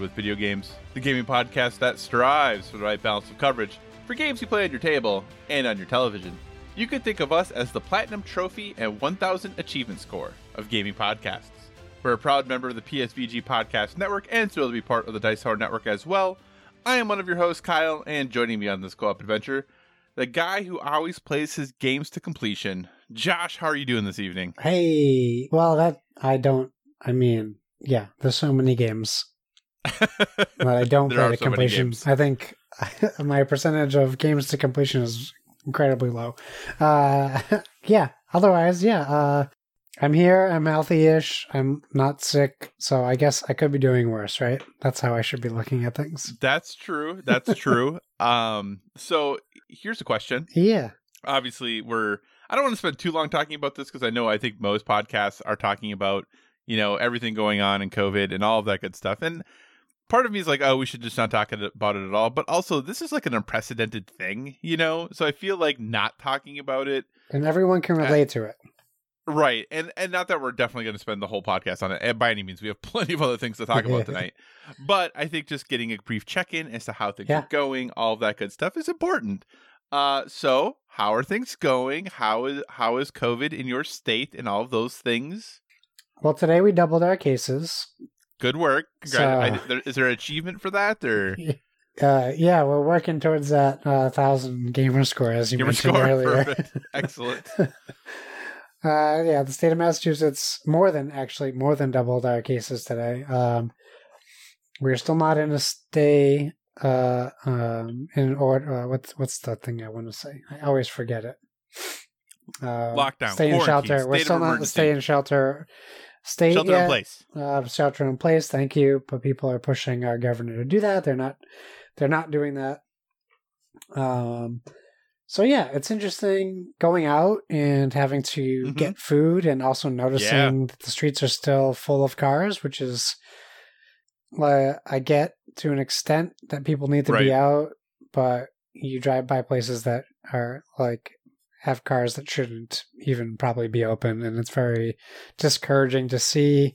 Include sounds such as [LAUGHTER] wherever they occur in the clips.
With Video Games, the gaming podcast that strives for the right balance of coverage for games you play on your table and on your television. You could think of us as the Platinum Trophy and 1000 Achievement Score of gaming podcasts. We're a proud member of the PSVG Podcast Network and thrilled to be part of the Dice Tower Network as well. I am one of your hosts, Kyle, and joining me on this co op adventure, the guy who always plays his games to completion. Josh, how are you doing this evening? Hey, well, that I don't. I mean, yeah, there's so many games that I don't [LAUGHS] There play to so completion. I think [LAUGHS] my percentage of games to completion is incredibly low. Uh, [LAUGHS] yeah. Otherwise, yeah. Uh, I'm here. I'm healthy-ish. I'm not sick, so I guess I could be doing worse, right? That's how I should be looking at things. That's true. That's true. um, so here's a question. Yeah. Obviously, we're I don't want to spend too long talking about this because I know I think most podcasts are talking about, you know, everything going on in COVID and all of that good stuff. And part of me is like, oh, we should just not talk about it at all. But also, this is like an unprecedented thing, you know? So I feel like not talking about it And everyone can relate to it. Right. And and not that we're definitely going to spend the whole podcast on it. And by any means, we have [LAUGHS] plenty of other things to talk about [LAUGHS] tonight. But I think just getting a brief check-in as to how things Yeah. are going, all of that good stuff is important. Uh so, how are things going? How is how is COVID in your state and all of those things? Well, today we doubled our cases. Good work. So- I- is there an achievement for that or [LAUGHS] Uh, yeah, we're working towards that uh, thousand gamer score as you gamer mentioned score? earlier. Perfect. [LAUGHS] Excellent. [LAUGHS] Uh, yeah, the state of Massachusetts more than actually more than doubled our cases today. Um, we're still not in a stay. Uh, um, in order. Uh, what's what's the thing I want to say? I always forget it. Uh, Lockdown, Stay in shelter. We're still not in stay in shelter. Stay Shelter yeah, in place. uh, shelter in place. Thank you, but people are pushing our governor to do that. They're not. They're not doing that. Um. So yeah, it's interesting going out and having to Mhm. get food, and also noticing that the streets are still full of cars, which is. Like I get to an extent that people need to Right. be out, but you drive by places that are like have cars that shouldn't even probably be open, and it's very discouraging to see.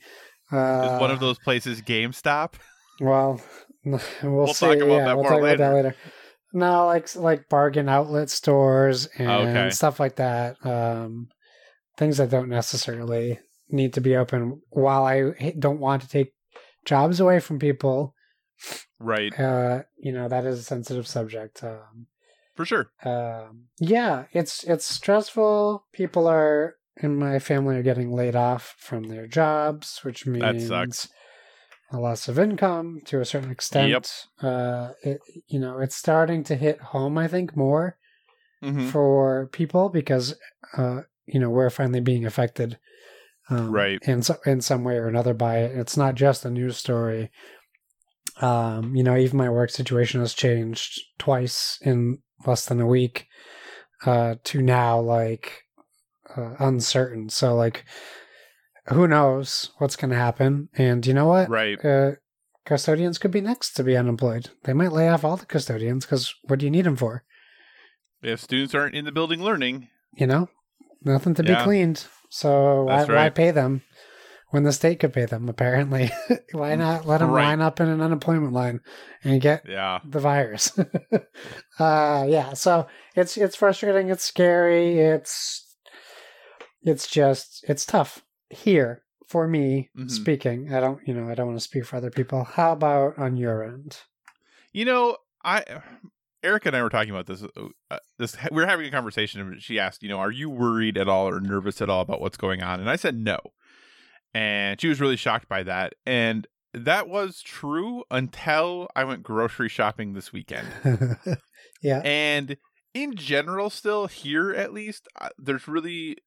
Uh, Is one of those places GameStop? well, [LAUGHS] we'll, We'll see. talk about yeah, that we'll more talk about that later. later. No, like like bargain outlet stores and Okay. stuff like that. Um, things that don't necessarily need to be open. While I don't want to take jobs away from people, Right. uh, you know that is a sensitive subject. Um, For sure. um, yeah, it's it's stressful. People are in my family are getting laid off from their jobs, which means That sucks. a loss of income to a certain extent. Yep. Uh, it, you know, it's starting to hit home. I think more Mhm. for people because uh, you know we're finally being affected, um, Right. In so, in some way or another by it. It's not just a news story. Um, you know, even my work situation has changed twice in less than a week. Uh, to now like uh, uncertain. So like, who knows what's going to happen? And you know what? Right. uh, custodians could be next to be unemployed. They might lay off all the custodians because what do you need them for? If students aren't in the building learning, You know, nothing to Yeah. be cleaned. So why, That's why pay them when the state could pay them? Apparently, [LAUGHS] why not let them Right. line up in an unemployment line and get yeah. the virus? [LAUGHS] uh, yeah. So it's it's frustrating. It's scary. It's it's just it's tough here for me Mhm. speaking. I don't you know I don't want to speak for other people. How about on your end? You know, I Erica and I were talking about this. Uh, this we were having a conversation, and she asked, you know, are you worried at all or nervous at all about what's going on? And I said no, and she was really shocked by that. And that was true until I went grocery shopping this weekend. [LAUGHS] yeah. And in general, still here at least, uh, there's really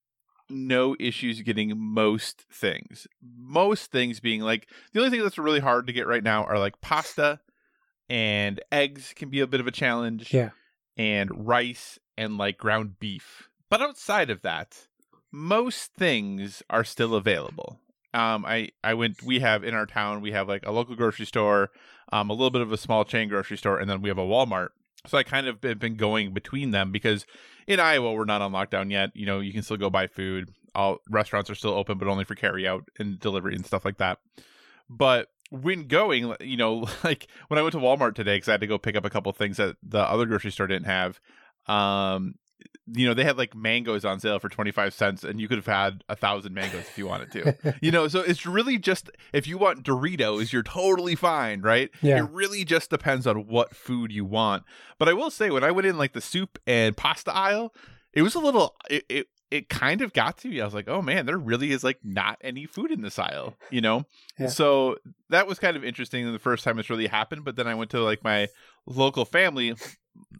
no issues getting most things. Most things being like the only thing that's really hard to get right now are like pasta and eggs can be a bit of a challenge. Yeah. And rice and like ground beef. But outside of that, most things are still available. Um, I I went. We have in our town. We have like a local grocery store, um, a little bit of a small chain grocery store, and then we have a Walmart. So I kind of been, been going between them because in Iowa we're not on lockdown yet. You know, you can still go buy food. All restaurants are still open, but only for carry out and delivery and stuff like that. But when going, you know, [LAUGHS] like when I went to Walmart today because I had to go pick up a couple things that the other grocery store didn't have. Um, you know, they had like mangoes on sale for 25 cents and you could have had a thousand mangoes if you wanted to, [LAUGHS] you know, so it's really just, if you want Doritos, you're totally fine, right? Yeah. It really just depends on what food you want. But I will say, when I went in like the soup and pasta aisle, it was a little, it, it, it kind of got to me. I was like, oh man, there really is like not any food in this aisle, you know? Yeah. So that was kind of interesting the first time it's really happened. But then I went to like my local family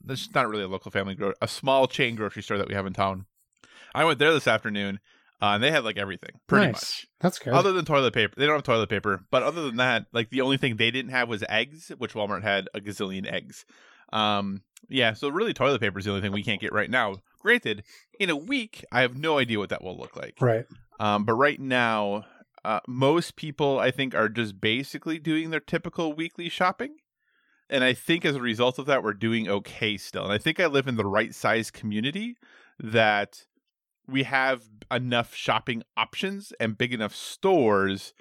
this is not really a local family gro- a small chain grocery store that we have in town. I went there this afternoon, uh, and they had like everything pretty nice. much, That's good. other than toilet paper. They don't have toilet paper, but other than that, like the only thing they didn't have was eggs, which Walmart had a gazillion eggs. Um, yeah, so really, toilet paper is the only thing we can't get right now. Granted, in a week, I have no idea what that will look like. right. Um, but right now, uh, most people I think are just basically doing their typical weekly shopping. And I think as a result of that, we're doing okay still. And I think I live in the right size community that we have enough shopping options and big enough stores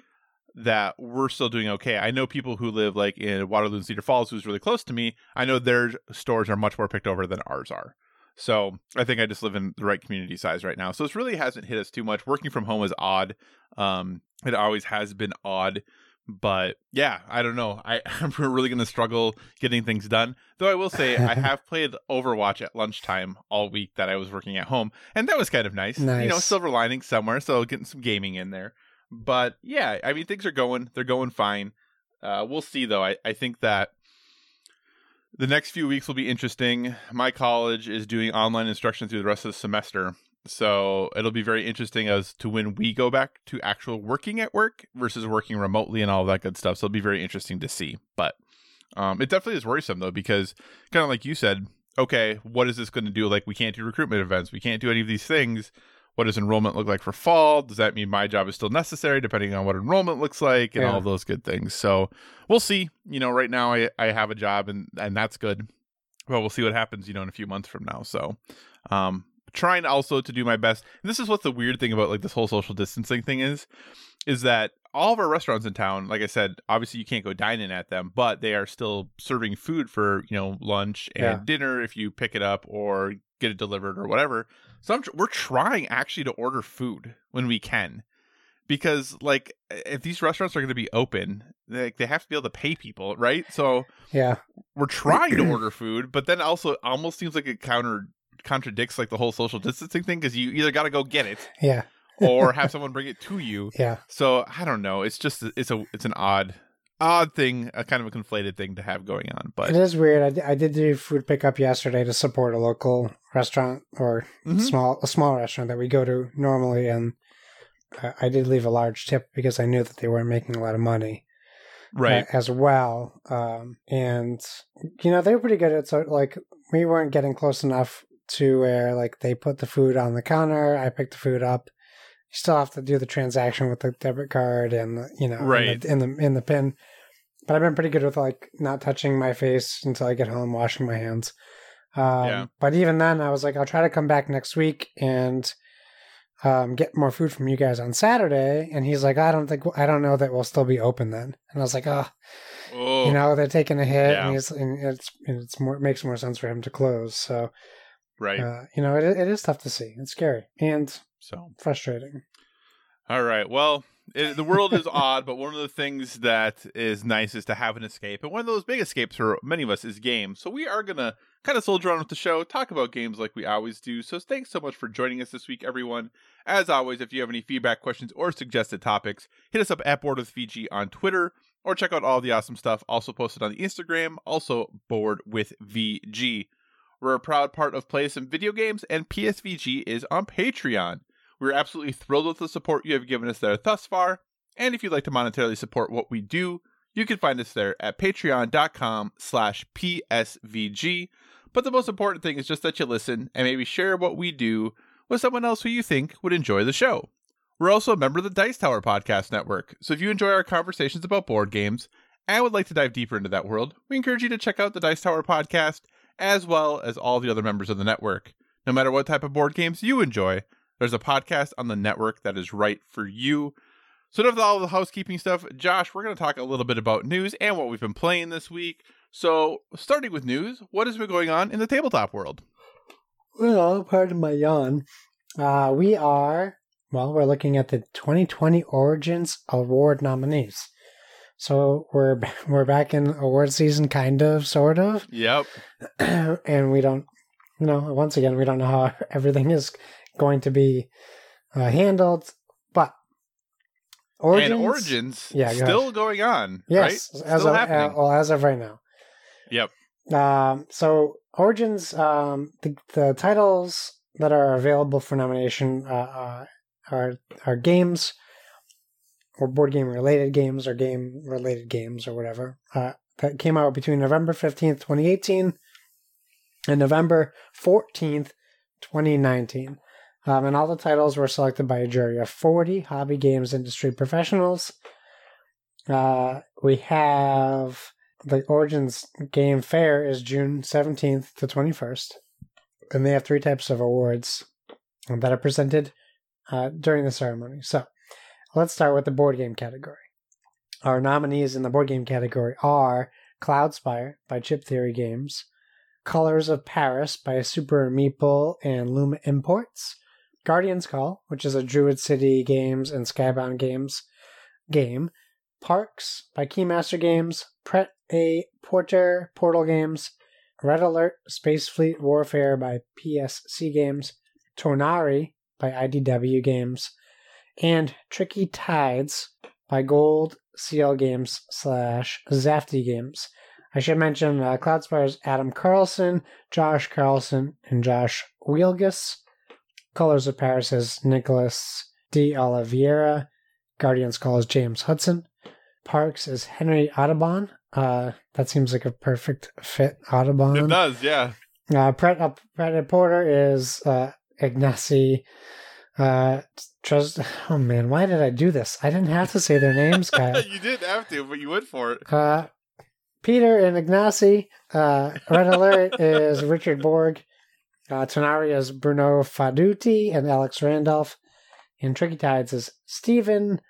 that we're still doing okay. I know people who live like in Waterloo and Cedar Falls, who's really close to me. I know their stores are much more picked over than ours are. So I think I just live in the right community size right now. So this really hasn't hit us too much. Working from home is odd. Um, it always has been odd. But yeah, I don't know. I, [LAUGHS] I'm really going to struggle getting things done. Though I will say I [LAUGHS] have played Overwatch at lunchtime all week that I was working at home, and that was kind of nice. You know, silver lining somewhere, so getting some gaming in there. But yeah, I mean things are going. They're going fine. Uh, we'll see though. I, I think that the next few weeks will be interesting. My college is doing online instruction through the rest of the semester. So it'll be very interesting as to when we go back to actual working at work versus working remotely and all that good stuff. So it'll be very interesting to see. But um, it definitely is worrisome though, because kind of like you said, okay, what is this going to do? Like we can't do recruitment events, we can't do any of these things. What does enrollment look like for fall? Does that mean my job is still necessary, depending on what enrollment looks like and Yeah. all those good things? So we'll see. You know, right now I, I have a job and and that's good. But we'll see what happens. You know, in a few months from now. So, um, trying also to do my best. And this is what the weird thing about like this whole social distancing thing is, is that all of our restaurants in town, like I said, obviously you can't go dine in at them, but they are still serving food for you know lunch and Yeah. dinner if you pick it up or get it delivered or whatever. So I'm, we're trying actually to order food when we can. Because like if these restaurants are going to be open, like they have to be able to pay people, right? So Yeah. we're [CLEARS THROAT] trying to order food, but then also it almost seems like it counter contradicts like the whole social distancing thing because you either got to go get it Yeah. [LAUGHS] or have someone bring it to you. Yeah. So I don't know. It's just it's a it's an odd odd thing, a kind of a conflated thing to have going on. But It is weird. I, d- I did do food pickup yesterday to support a local restaurant or Mhm. small a small restaurant that we go to normally, and uh, I did leave a large tip because I knew that they weren't making a lot of money right, uh, as well. Um, and you know they were pretty good at so like we weren't getting close enough to where like they put the food on the counter. I picked the food up. You still have to do the transaction with the debit card and you know in the- Right. in the in the pin. But I've been pretty good with like not touching my face until I get home, washing my hands. Um, Yeah. But even then, I was like, I'll try to come back next week and um, get more food from you guys on Saturday. And he's like, I don't think I don't know that we'll still be open then. And I was like, oh, oh, you know, they're taking a hit, Yeah. and, he's, and it's and it's more it makes more sense for him to close. So, right. uh, you know, it it is tough to see. It's scary and so frustrating. All right. Well, it, the world is odd, but one of the things that is nice is to have an escape. And one of those big escapes for many of us is games. So we are going to kind of soldier on with the show, talk about games like we always do. So thanks so much for joining us this week, everyone. As always, if you have any feedback, questions, or suggested topics, hit us up at Board with VG on Twitter or check out all the awesome stuff also posted on the Instagram, also Board with VG. We're a proud part of Play Some Video Games, and PSVG is on Patreon. We're absolutely thrilled with the support you have given us there thus far. And if you'd like to monetarily support what we do, you can find us there at patreon.com slash PSVG. But the most important thing is just that you listen and maybe share what we do with someone else who you think would enjoy the show. We're also a member of the Dice Tower Podcast Network, so if you enjoy our conversations about board games and would like to dive deeper into that world, we encourage you to check out the Dice Tower Podcast as well as all the other members of the network. No matter what type of board games you enjoy, there's a podcast on the network that is right for you. So, of all the housekeeping stuff. Josh, we're going to talk a little bit about news and what we've been playing this week. So, starting with news, what has been going on in the tabletop world? Well, pardon my yawn. Uh, we are, well, we're looking at the 2020 Origins Award nominees. So we're [LAUGHS] we're back in award season, kind of, sort of, [CLEARS THROAT] Yep. and we don't, you know, once again, we don't know how [LAUGHS] everything is going to be uh, handled, but Origins, and Origins Yeah, go still going on, yes, right? as Still of happening. uh, well, as of right now. Yep. Um, so Origins, um, the, the titles that are available for nomination uh, uh, are are games or board game related games or game related games or whatever uh, that came out between November fifteenth, twenty eighteen, and November fourteenth, twenty nineteen. Um, and all the titles were selected by a jury of 40 hobby games industry professionals. Uh, we have the Origins Game Fair is June 17th to 21st. And they have three types of awards that are presented uh, during the ceremony. So let's start with the board game category. Our nominees in the board game category are Cloudspire by Chip Theory Games, Colors of Paris by Super Meeple and Luma Imports, Guardian's Call, which is a Druid City Games and Skybound Games game, Parks by Keymaster Games, Pret A Porter Portal Games, Red Alert Space Fleet Warfare by PSC Games, Tonari by IDW Games, and Tricky Tides by Gold CL Games slash Zafty Games. I should mention uh, Cloudspire's Adam Carlson, Josh Carlson, and Josh Wielgus. Colors of Paris is Nicholas D. Oliveira. Guardians Call is James Hudson. Parks is Henry Audubon. Uh, that seems like a perfect fit, Audubon. It does, yeah. Uh, Pret, uh, Pret Porter is uh, Ignacy. Uh, Tres- oh man, why did I do this? I didn't have to say their names, Kyle. [LAUGHS] you didn't have to, but you went for it. Uh, Peter and Ignacy. Uh, Red Alert [LAUGHS] is Richard Borg. Uh, Tonari is Bruno Faidutti and Alex Randolph. And Tricky Tides is Stephen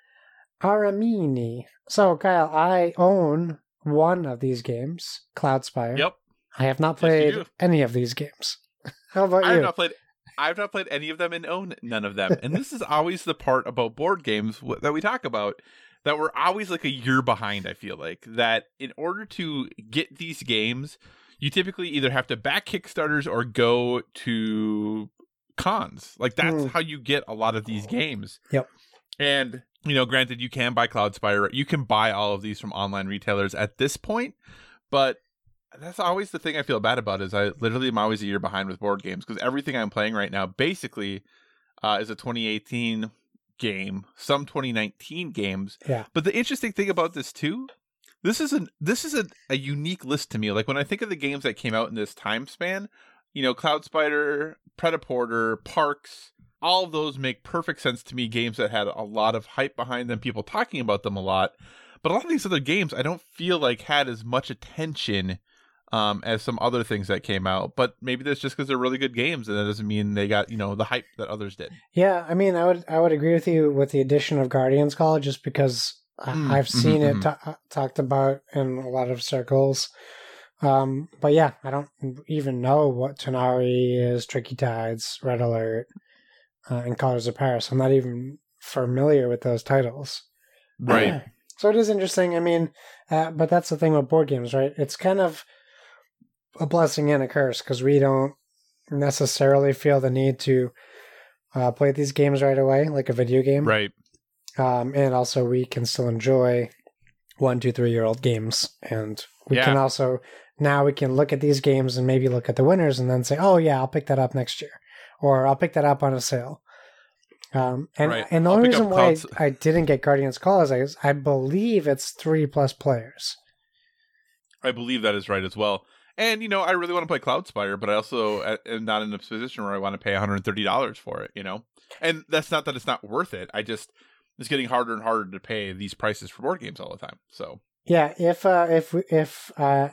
Aramini. So, Kyle, I own one of these games, Cloudspire. Yep. I have not played do. any of these games. [LAUGHS] How about you? I have not played. I've not played any of them and own none of them. And this is always the part about board games wh- that we talk about that we're always like a year behind. I feel like that in order to get these games, you typically either have to back Kickstarters or go to cons. Like that's Mm. how you get a lot of these games. Yep. And you know, granted, you can buy Cloudspire. You can buy all of these from online retailers at this point, but that's always the thing I feel bad about is I literally am always a year behind with board games because everything I'm playing right now basically uh, is a 2018 game, some 2019 games. Yeah. But the interesting thing about this too, this is an this is a, a unique list to me. Like when I think of the games that came out in this time span, you know, Cloudspire, Predaporter, Parks, all of those make perfect sense to me. Games that had a lot of hype behind them, people talking about them a lot. But a lot of these other games, I don't feel like had as much attention um, as some other things that came out. But maybe that's just because they're really good games, and that doesn't mean they got you know the hype that others did. Yeah, I mean, I would I would agree with you with the addition of Guardians Call, just because Mm, I've seen mhm, it ta- talked about in a lot of circles. Um, but yeah, I don't even know what Tonari is, Tricky Tides, Red Alert, uh, and Colors of Paris. I'm not even familiar with those titles. Right. [CLEARS THROAT] so it is interesting. I mean, uh, but that's the thing with board games, right? It's kind of a blessing and a curse because we don't necessarily feel the need to uh, play these games right away, like a video game. right. Um, and also, we can still enjoy one, two, three year old games. And we Yeah. can also, now we can look at these games and maybe look at the winners and then say, oh, yeah, I'll pick that up next year. Or I'll pick that up on a sale. Um, and Right. and the I'll only reason why I, I didn't get Guardians Call is I, I believe it's three plus players. I believe that is right as well. And you know, I really want to play Cloudspire, but I also uh, am not in a position where I want to pay $130 for it. You know, and that's not that it's not worth it. I just it's getting harder and harder to pay these prices for board games all the time. So Yeah, if uh, if if uh,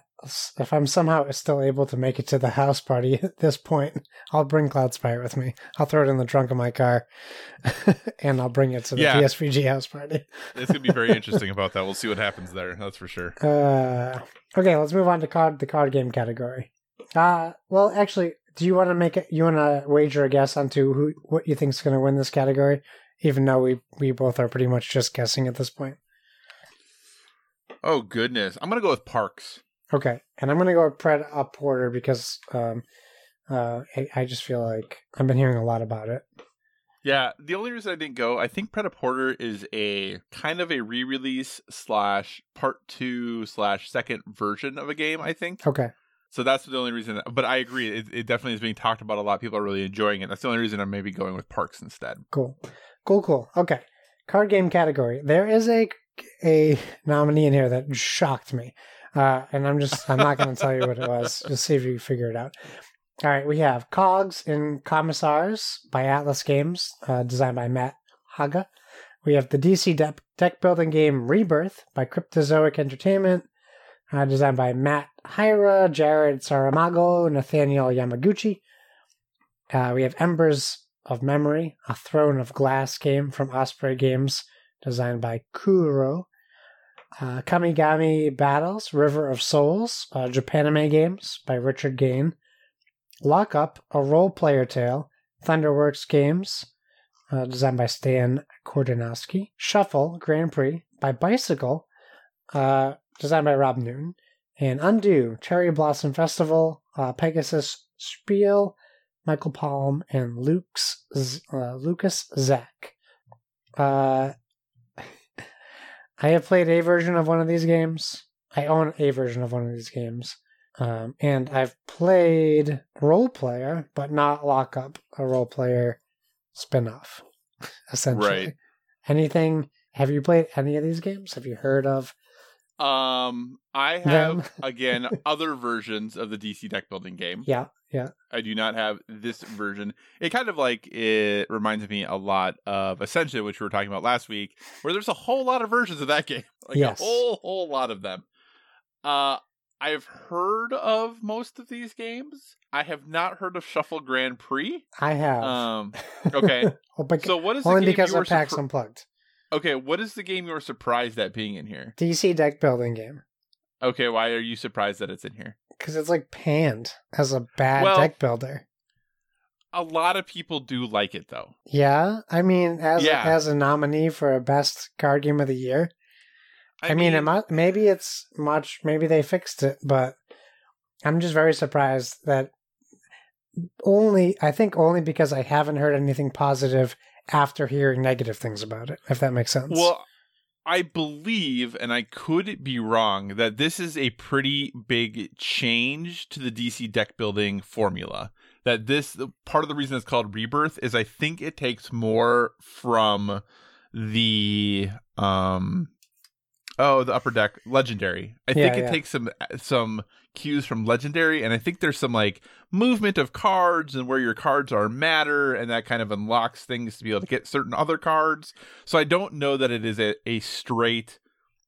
if I'm somehow still able to make it to the house party [LAUGHS] at this point, I'll bring Cloudspire with me. I'll throw it in the trunk of my car, [LAUGHS] and I'll bring it to the Yeah. PSVG house party. [LAUGHS] it's gonna be very interesting about that. We'll see what happens there. That's for sure. Uh, okay, let's move on to card the card game category. Uh, well, actually, do you want to make it? You want to wager a guess onto who what you think's going to win this category? Even though we we both are pretty much just guessing at this point. Oh goodness, I'm gonna go with Parks. Okay, and I'm gonna go with Pret A Porter because um, uh, I, I just feel like I've been hearing a lot about it. Yeah, the only reason I didn't go, I think Pret Porter is a kind of a re-release slash part two slash second version of a game. I think Okay, so. That's the only reason. But I agree, it, it definitely is being talked about a lot. People are really enjoying it. That's the only reason I'm maybe going with Parks instead. cool, cool, cool. Okay, card game category. There is a a nominee in here that shocked me, uh, and I'm just I'm not going to tell you what it was. Just see if you figure it out. All right, we have Cogs and Commissars by Atlas Games, uh, designed by Matt Haga. We have the DC deck, deck building game Rebirth by Cryptozoic Entertainment, uh, designed by Matt Hyra, Jared Saramago, Nathaniel Yamaguchi. Uh, we have Embers of Memory, a Throne of Glass game from Osprey Games, designed by Kuro. Uh, Kamigami Battles, River of Souls, uh, Japanime Games by Richard Gain. Lock Up, a role player tale, Thunderworks Games, uh, designed by Stan Kordanowski. Shuffle, Grand Prix by Bicycle, uh, designed by Rob Newton. And Undo, Cherry Blossom Festival, uh, Pegasus Spiel, Michael Palm, and Luke's, uh, Lukas Zach. Uh, I have played a version of one of these games. I own a version of one of these games. Um, and I've played role player, but not lock up a role player spin off, [LAUGHS] essentially. Right. Anything? Have you played any of these games? Have you heard of? Um, I have again [LAUGHS] other versions of the DC deck building game. Yeah, yeah. I do not have this version. It kind of like it reminds me a lot of Ascension, which we were talking about last week, where there's a whole lot of versions of that [LAUGHS] game, like Yes. a whole whole lot of them. Uh, I've heard of most of these games. I have not heard of Shuffle Grand Prix. I have. Um, okay. [LAUGHS] So what is the only game because of PAX surpri- Unplugged. Okay, what is the game you were surprised at being in here? DC deck building game. Okay, why are you surprised that it's in here? Because it's like panned as a bad Well- deck builder. A lot of people do like it though. Yeah, I mean, as Yeah. as a nominee for a best card game of the year. I, mean, it might, maybe it's much. Maybe they fixed it, but I'm just very surprised that only. I think only because I haven't heard anything positive after hearing negative things about it. If that makes sense. Well, I believe, and I could be wrong, that this is a pretty big change to the DC deck building formula. That this part of the reason it's called Rebirth is I think it takes more from the um oh the upper deck legendary. I think it yeah. takes some some cues from legendary and I think there's some like movement of cards and where your cards are matter and that kind of unlocks things to be able to get certain other cards. So I don't know that it is a, a straight,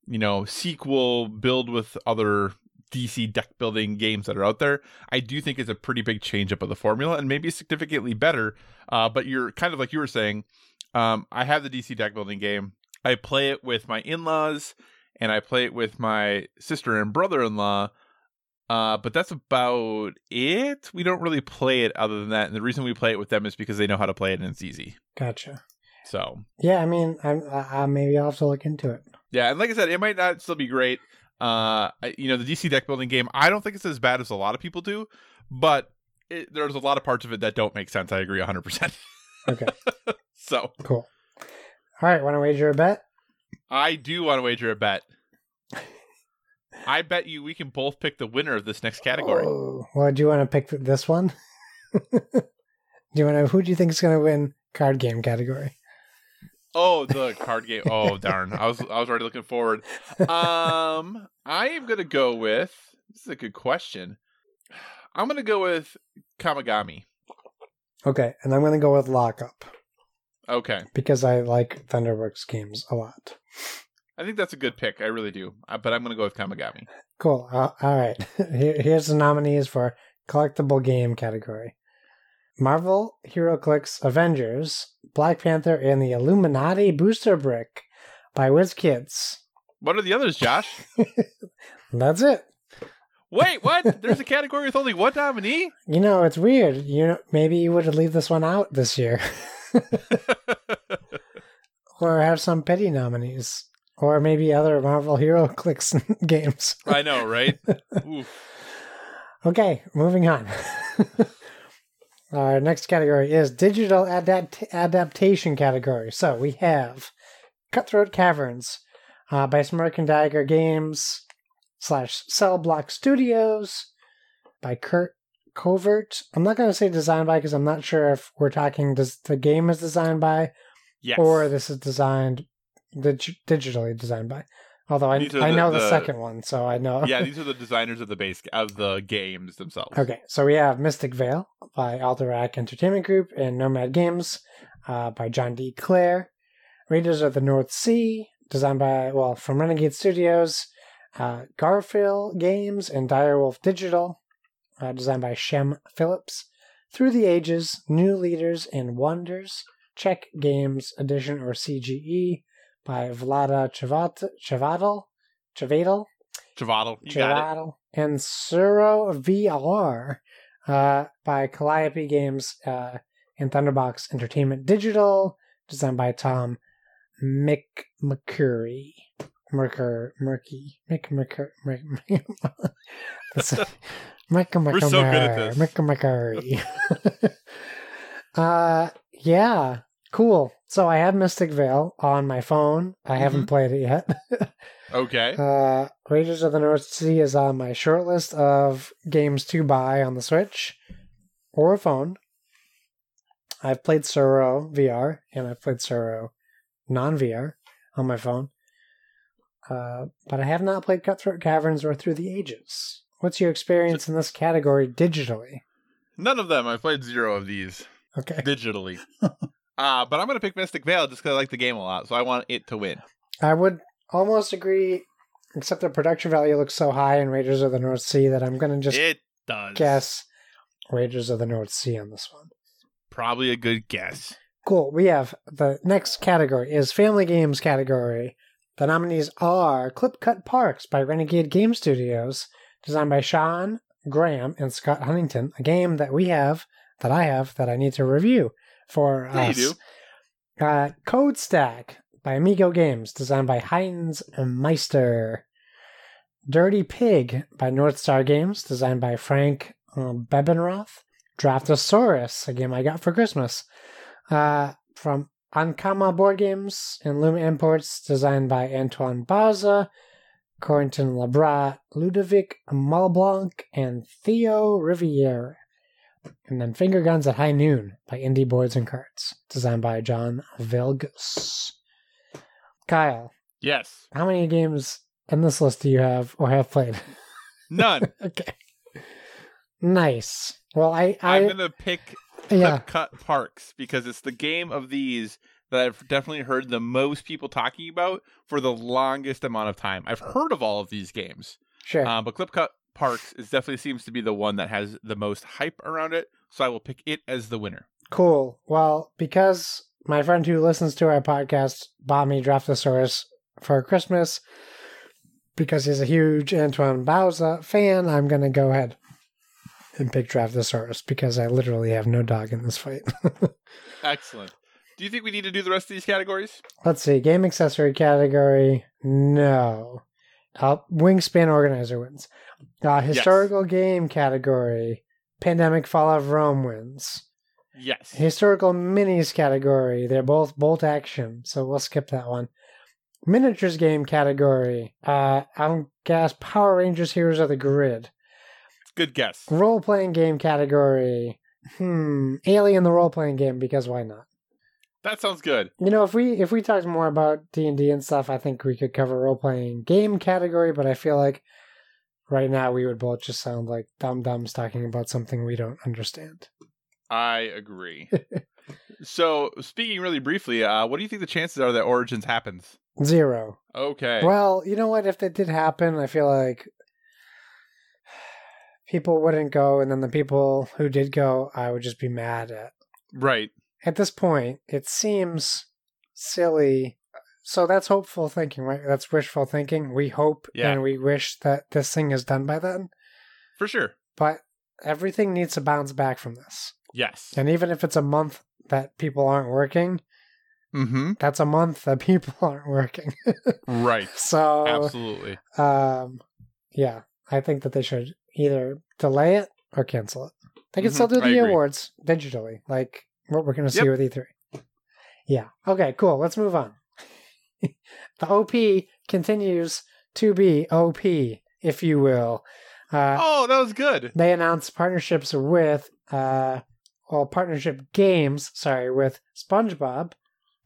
you know, sequel build with other DC deck building games that are out there. I do think it's a pretty big change up of the formula and maybe significantly better. Uh, but you're kind of like you were saying, um, I have the DC deck building game. I play it with my in laws and I play it with my sister and brother in law. Uh, but that's about it. We don't really play it other than that. And the reason we play it with them is because they know how to play it and it's easy. gotcha. So Yeah, I mean, I'm, I, I maybe I'll have to look into it. Yeah, and like I said, it might not still be great. Uh, I- you know, the DC deck building game, I don't think it's as bad as a lot of people do, but it, there's a lot of parts of it that don't make sense. I agree 100%. Okay, [LAUGHS] so cool. All right, want to wager a bet? I do want to wager a bet. [LAUGHS] I bet you we can both pick the winner of this next category. Oh, well, do you want to pick this one? [LAUGHS] do you want to? Who do you think is going to win card game category. Oh, the [LAUGHS] card game. Oh, darn. I was I was already looking forward. Um, I am gonna go with. This is a good question. I'm gonna go with Kamigami. Okay, and I'm going to go with Lockup Okay, because I like Thunderworks games a lot. I think that's a good pick. I really do. Uh, But I'm gonna go with Kamigami. Cool. Uh, all right. [LAUGHS] Here, here's the nominees for collectible game category Marvel HeroClix Avengers, Black Panther, and the Illuminati Booster Brick by WizKids. What are the others, Josh? [LAUGHS] That's it. Wait, what? [LAUGHS] There's a category with only one nominee. You know, it's weird. You know, maybe you would have leave this one out this year, [LAUGHS] or have some petty nominees, or maybe other Marvel Hero [LAUGHS] Clicks [LAUGHS] games. I know, right? Okay, moving on. Our next category is digital adapt- adaptation category. So we have Cutthroat Caverns uh, by Smirk and Dagger Games slash Cell Block Studios by Curt Covert. I'm not going to say designed by because I'm not sure if we're talking does the game is designed by Yes. or this is designed dig- digitally designed by. Although I, I know the, the- second one, so I know. yeah, [LAUGHS] these are the designers of the base of the games themselves. Okay, so we have Mystic Vale by Alderac Entertainment Group and Nomad Games uh, by John D. Clair. Raiders of the North Sea, designed by, well, from Renegade Studios. Uh, Garphill Games and Direwolf Digital, uh, designed by Shem Phillips. Through the Ages, New Leaders and Wonders, Czech Games Edition or CGE by Vlaada Chvadl. Chvadl? Chavato, you got and Tsuro VR uh, by Calliope Games uh, and Thunderbox Entertainment Digital, designed by Tom McMurray. Merker, Murky, Mick [LAUGHS] Merker, [LAUGHS] Mick, Mick We're so good at this. [LAUGHS] Uh, yeah, cool. So I have Mystic Vale on my phone. I haven't played it yet. [LAUGHS] Okay. Uh, Raiders of the North Sea is on my short list of games to buy on the Switch or a phone. I've played Tsuro VR and I've played Tsuro non VR on my phone. Uh, but I have not played Cutthroat Caverns or Through the Ages. What's your experience in this category digitally? None of them. I've played zero of these Okay. digitally. [LAUGHS] Uh, but I'm going to pick Mystic Vale just because I like the game a lot. So I want it to win. I would almost agree, except the production value looks so high in Raiders of the North Sea that I'm going to just it does. guess Raiders of the North Sea on this one. Probably a good guess. Cool. We have the next category is Family Games category. The nominees are Clip Cut Parks by Renegade Game Studios, designed by Sean Graham and Scott Huntington, a game that we have, that I have, that I need to review for Yeah, us. Uh, Code Stack by Amigo Games, designed by Heinz Meister. Dirty Pig by North Star Games, designed by Frank uh, Bebenroth. Draftosaurus, a game I got for Christmas. Uh, from Ankama Board Games and Luma Imports, designed by Antoine Bauza, Corentin Lebrat, Ludovic Malblanc, and Theo Riviere. And then Finger Guns at High Noon by Indie Boards and Cards, designed by John Wielgus. Kyle, Yes. how many games in this list do you have or have played? None. [LAUGHS] okay. Nice. Well, I, I'm going to pick yeah, Cut Parks because it's the game of these that I've definitely heard the most people talking about for the longest amount of time. I've heard of all of these games, sure. uh, but Clip Cut Parks is definitely seems to be the one that has the most hype around it. So I will pick it as the winner. Cool. Well, because my friend who listens to our podcast bought me Draftosaurus for Christmas, because he's a huge Antoine Bauza fan, I'm going to go ahead and pick Draftosaurus because I literally have no dog in this fight. [LAUGHS] Excellent. Do you think we need to do the rest of these categories? Let's see. Game accessory category. No. Uh, Wingspan organizer wins. Uh, historical game category. Pandemic Fall of Rome wins. Yes. Historical minis category. They're both bolt action, so we'll skip that one. Miniatures game category. Uh, I'll guess Power Rangers Heroes of the Grid. Good guess. Role playing game category. Hmm. Alien the role playing game because why not? That sounds good. You know, if we if we talked more about D and D and stuff, I think we could cover role playing game category. But I feel like right now we would both just sound like dumb dumbs talking about something we don't understand. I agree. [LAUGHS] so, speaking really briefly, uh, what do you think the chances are that Origins happens? Zero. Okay. Well, you know what? If that did happen, I feel like people wouldn't go, and then the people who did go, I would just be mad at. right. At this point, it seems silly. So that's hopeful thinking, right? That's wishful thinking. We hope Yeah. and we wish that this thing is done by then. For sure. But everything needs to bounce back from this. Yes. And even if it's a month that people aren't working, Mm-hmm. that's a month that people [LAUGHS] aren't working. Right. [LAUGHS] so Absolutely. Um, yeah, I think that they should either delay it or cancel it. They can Mhm, still do the awards digitally, like what we're going to see Yep. with E3. Yeah. Okay. Cool. Let's move on. [LAUGHS] the OP continues to be OP, if you will. Uh, Oh, that was good. They announced partnerships with, uh, well, partnership games. Sorry, with SpongeBob,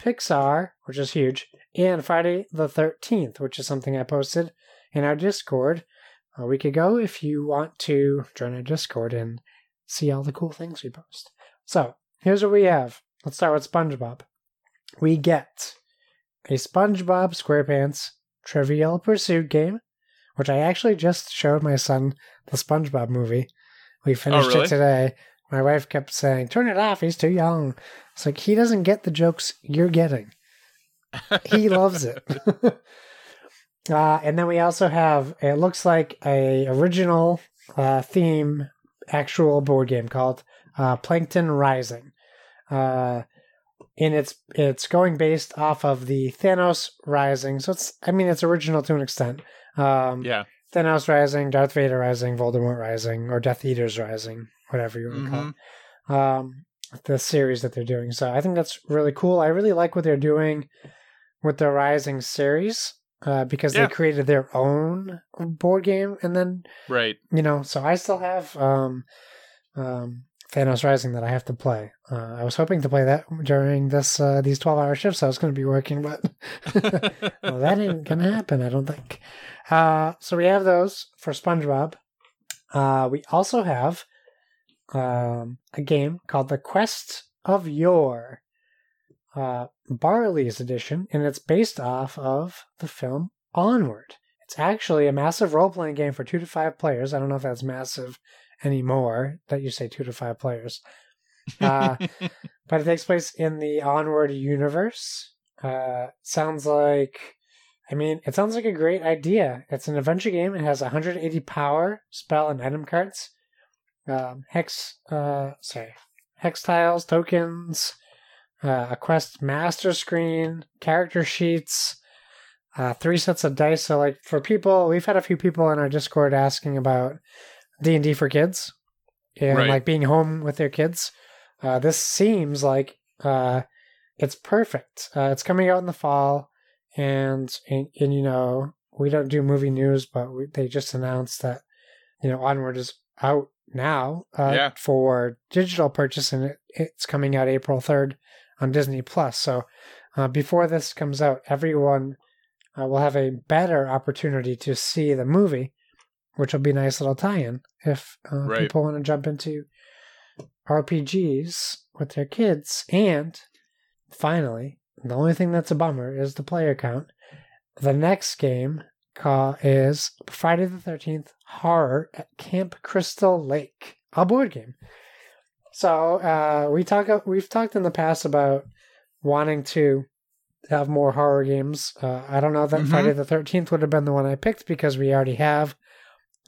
Pixar, which is huge, and Friday the Thirteenth, which is something I posted in our Discord a week ago. If you want to join our Discord and see all the cool things we post. So here's what we have. Let's start with SpongeBob. We get a SpongeBob SquarePants Trivial Pursuit game, which I actually just showed my son the SpongeBob movie. We finished really? it today. My wife kept saying, "Turn it off. He's too young." It's like he doesn't get the jokes you're getting. He [LAUGHS] loves it. [LAUGHS] uh, and then we also have it looks like a original uh, theme actual board game called uh, Plankton Rising. Uh, and it's it's going based off of the Thanos Rising. So it's I mean it's original to an extent. Um, Yeah. Thanos Rising, Darth Vader Rising, Voldemort Rising, or Death Eaters Rising, whatever you want to call it. Um, the series that they're doing. So I think that's really cool. I really like what they're doing with the Rising series uh, because Yeah. they created their own board game, and then Right. you know, so I still have um, um, Thanos Rising that I have to play. Uh, I was hoping to play that during this uh, these twelve hour shifts I was going to be working, but [LAUGHS] well, that ain't gonna happen, I don't think. Uh, so we have those for SpongeBob. Uh, we also have um, a game called The Quest of Yore, uh, Barley's edition, and it's based off of the film Onward. It's actually a massive role playing game for two to five players. I don't know if that's massive anymore that you say two to five players. [LAUGHS] Uh, but it takes place in the Onward universe. Uh, sounds like, I mean, it sounds like a great idea. It's an adventure game. It has 180 power, spell, and item cards. Um, hex, uh, sorry, hex tiles, tokens, uh, a quest master screen, character sheets, uh, three sets of dice. So, like for people, we've had a few people in our Discord asking about D and D for kids and Right. like being home with their kids. Uh, this seems like uh, it's perfect. Uh, it's coming out in the fall, and, and and you know we don't do movie news, but we, they just announced that you know Onward is out now uh, Yeah. for digital purchase, and it, it's coming out April third on Disney Plus. So uh, before this comes out, everyone uh, will have a better opportunity to see the movie, which will be a nice little tie-in if uh, Right. people want to jump into RPGs with their kids. And finally, the only thing that's a bummer is the player count. The next game call is Friday the Thirteenth Horror at Camp Crystal Lake, a board game. So uh, we talk. We've talked in the past about wanting to have more horror games. Uh, I don't know that Mhm. Friday the Thirteenth would have been the one I picked because we already have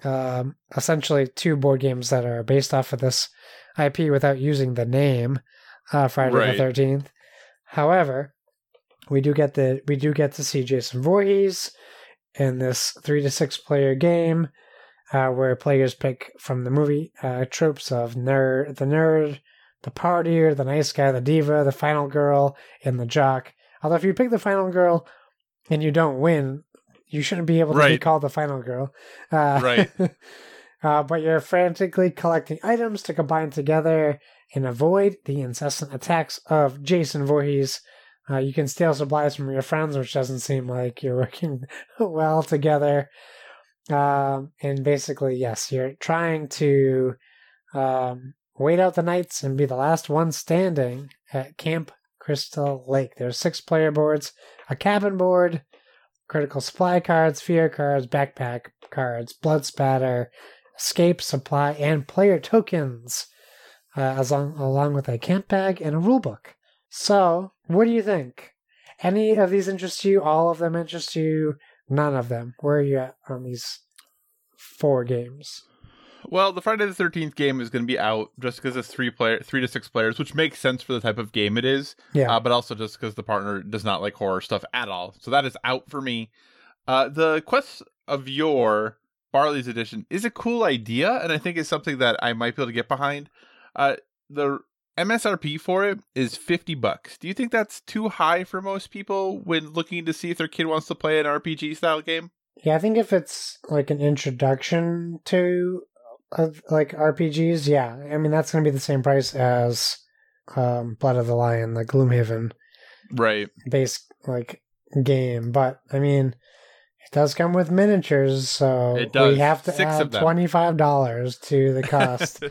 um, essentially two board games that are based off of this IP without using the name uh, Friday Right. the Thirteenth. However, we do get the we do get to see Jason Voorhees in this three to six player game uh, where players pick from the movie uh, tropes of nerd, the nerd, the partier, the nice guy, the diva, the final girl, and the jock. Although if you pick the final girl and you don't win, you shouldn't be able to be called the final girl. Uh, Right. [LAUGHS] Uh, but you're frantically collecting items to combine together and avoid the incessant attacks of Jason Voorhees. Uh, you can steal supplies from your friends, which doesn't seem like you're [LAUGHS] working well together. Um, and basically, yes, you're trying to um, wait out the nights and be the last one standing at Camp Crystal Lake. There's six player boards, a cabin board, critical supply cards, fear cards, backpack cards, blood spatter, escape supply, and player tokens, uh, as long, along with a camp bag and a rulebook. So, what do you think? Any of these interest you? All of them interest you? None of them. Where are you at on these four games? Well, the Friday the Thirteenth game is going to be out just because it's three player, three to six players, which makes sense for the type of game it is. Yeah. Uh, but also just because the partner does not like horror stuff at all, so that is out for me. Uh, the Quest of Yore Barley's edition is a cool idea, and I think it's something that I might be able to get behind. Uh, the MSRP for it is fifty bucks. Do you think that's too high for most people when looking to see if their kid wants to play an RPG style game? Yeah, I think if it's like an introduction to uh, like RPGs, yeah, I mean that's going to be the same price as um, Blood of the Lion, the Gloomhaven Right. base like game. But I mean, it does come with miniatures, so It does. we have to Six add twenty five dollars to the [LAUGHS] cost.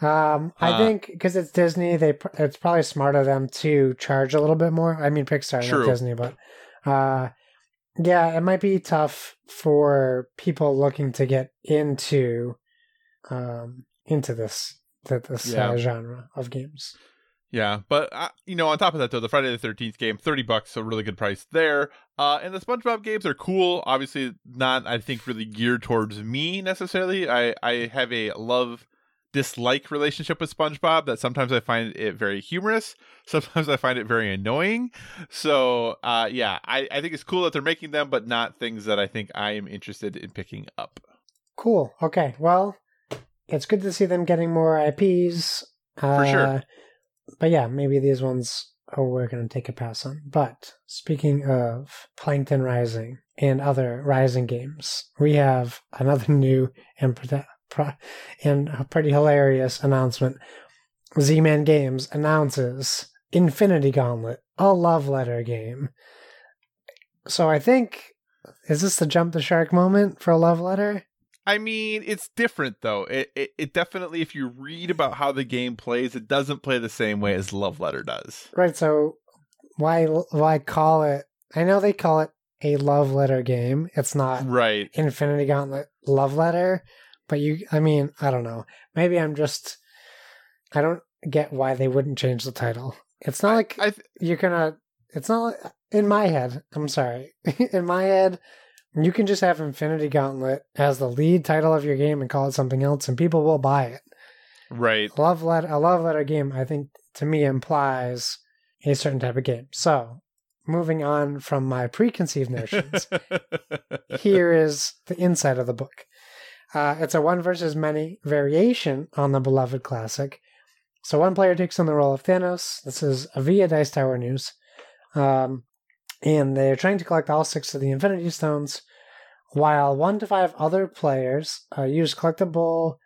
um, I Uh. think because it's Disney, they pr- it's probably smart of them to charge a little bit more. I mean, Pixar, True. not Disney, but uh, yeah, it might be tough for people looking to get into um into this th- this Yeah. uh, genre of games. Yeah, but uh, you know, on top of that though, the Friday the Thirteenth game, thirty bucks, a really good price there. Uh, and the SpongeBob games are cool. Obviously, not I think really geared towards me necessarily. I I have a love dislike relationship with SpongeBob that sometimes I find it very humorous, [LAUGHS] sometimes I find it very annoying. So uh, yeah, I I think it's cool that they're making them, but not things that I think I am interested in picking up. Cool. Okay. Well, it's good to see them getting more IPs. Uh, For sure. But yeah, maybe these ones oh, we're going to take a pass on. But speaking of Plankton Rising and other Rising games, we have another [LAUGHS] new and, pro- and a pretty hilarious announcement. Z Man Games announces Infinity Gauntlet, a love letter game. So I think, is this the jump the shark moment for a love letter? I mean, it's different though. It, it it definitely, if you read about how the game plays, it doesn't play the same way as Love Letter does. Right. So why why call it? I know they call it a love letter game. It's not Right. Infinity Gauntlet love letter, but you. I mean, I don't know. Maybe I'm just. I don't get why they wouldn't change the title. It's not like I th- you're gonna. It's not like, in my head. I'm sorry. [LAUGHS] in my head, you can just have Infinity Gauntlet as the lead title of your game and call it something else, and people will buy it. right. love letter a love letter game i think to me implies a certain type of game. So moving on from my preconceived notions [LAUGHS] here is the inside of the book. Uh, it's a one versus many variation on the beloved classic. So one player takes on the role of thanos. This is via dice tower news. Um, and they're trying to collect all six of the infinity stones while one to five other players uh, use collectible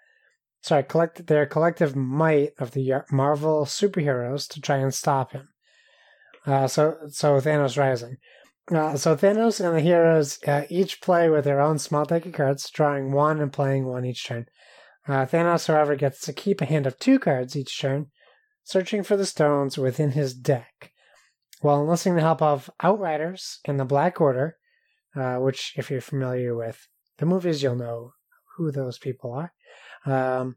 sorry, collect their collective might of the Marvel superheroes to try and stop him. Uh, so, so Thanos Rising. Uh, so Thanos and the heroes uh, each play with their own small deck of cards, drawing one and playing one each turn. Uh, Thanos, however, gets to keep a hand of two cards each turn, searching for the stones within his deck, while enlisting the help of Outriders and the Black Order, uh, which, if you're familiar with the movies, you'll know who those people are. Um,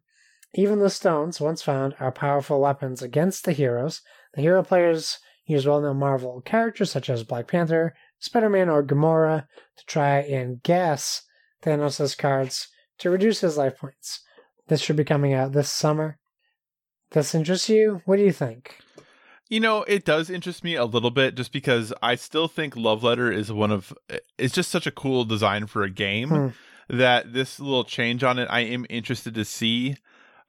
even the stones, once found, are powerful weapons against the heroes. The hero players use well known Marvel characters such as Black Panther, Spider Man, or Gamora to try and guess Thanos' cards to reduce his life points. This should be coming out this summer. This interests you? What do you think? You know, it does interest me a little bit just because I still think Love Letter is one of it's just such a cool design for a game Hmm. that this little change on it I am interested to see.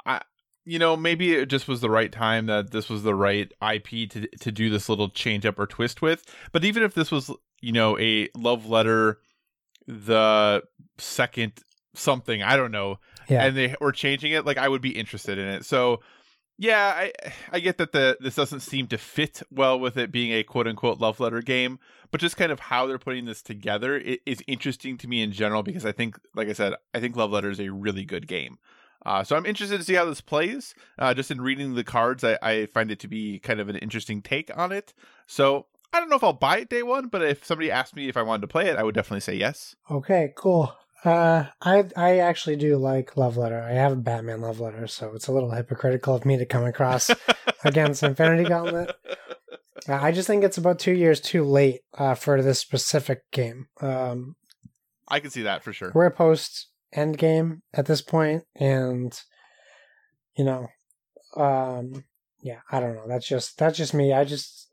I you know, maybe it just was the right time that this was the right IP to to do this little change up or twist with. But even if this was, you know, a love letter the second something, I don't know. Yeah. and they were changing it, like I would be interested in it. So yeah, I I get that the this doesn't seem to fit well with it being a quote unquote love letter game, but just kind of how they're putting this together is interesting to me in general because I think, like I said, I think Love Letter is a really good game. Uh, so I'm interested to see how this plays. Uh, just in reading the cards, I, I find it to be kind of an interesting take on it. So I don't know if I'll buy it day one, but if somebody asked me if I wanted to play it, I would definitely say yes. Okay, cool. Uh, I I actually do like Love Letter. I have a Batman Love Letter, so it's a little hypocritical of me to come across [LAUGHS] against Infinity Gauntlet. Uh, I just think it's about two years too late uh, for this specific game. Um, I can see that for sure. we're post end game at this point, and you know, um, yeah, I don't know. That's just that's just me. I just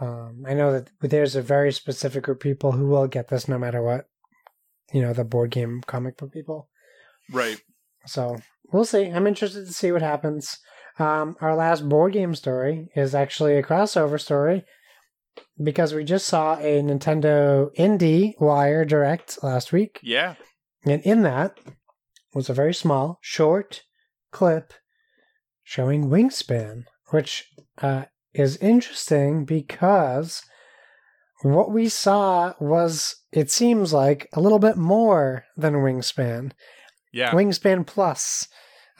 um, I know that there's a very specific group of people who will get this no matter what. You know, the board game comic book people. Right. So we'll see. I'm interested to see what happens. Um, our last board game story is actually a crossover story because we just saw a Nintendo Indie World Direct last week. Yeah. And in that was a very small, short clip showing Wingspan, which uh, is interesting because what we saw was, it seems like, a little bit more than Wingspan. Yeah. Wingspan Plus.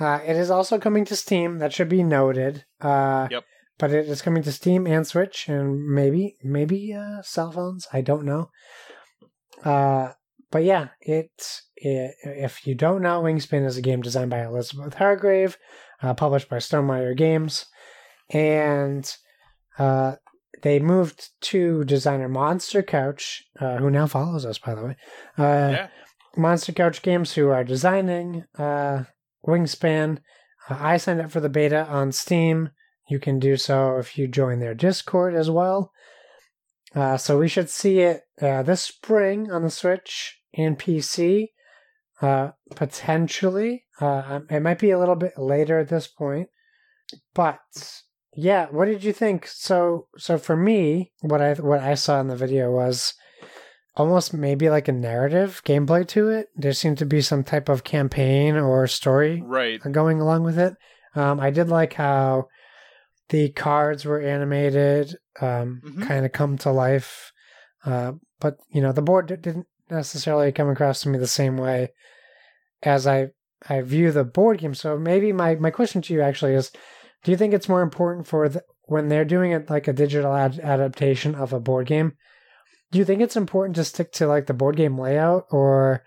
Uh, it is also coming to Steam. That should be noted. Uh, Yep. But it is coming to Steam and Switch, and maybe maybe uh, cell phones. I don't know. Uh, but yeah, it's it, if you don't know, Wingspan is a game designed by Elizabeth Hargrave, uh, published by Stonemaier Games, and uh, they moved to designer Monster Couch, uh, who now follows us, by the way. Uh, yeah. Monster Couch Games, who are designing uh, Wingspan. Uh, I signed up for the beta on Steam. You can do so if you join their Discord as well. Uh, so we should see it uh, this spring on the Switch and PC. Uh, potentially, uh, it might be a little bit later at this point, but yeah. What did you think? So, so for me, what I what I saw in the video was almost maybe like a narrative gameplay to it. There seemed to be some type of campaign or story Right. going along with it. Um, I did like how the cards were animated, um, Mhm. kind of come to life. Uh, but you know, the board di- didn't necessarily come across to me the same way as I I view the board game. So maybe my my question to you actually is: Do you think it's more important for the, when they're doing it like a digital ad- adaptation of a board game? Do you think it's important to stick to like the board game layout, or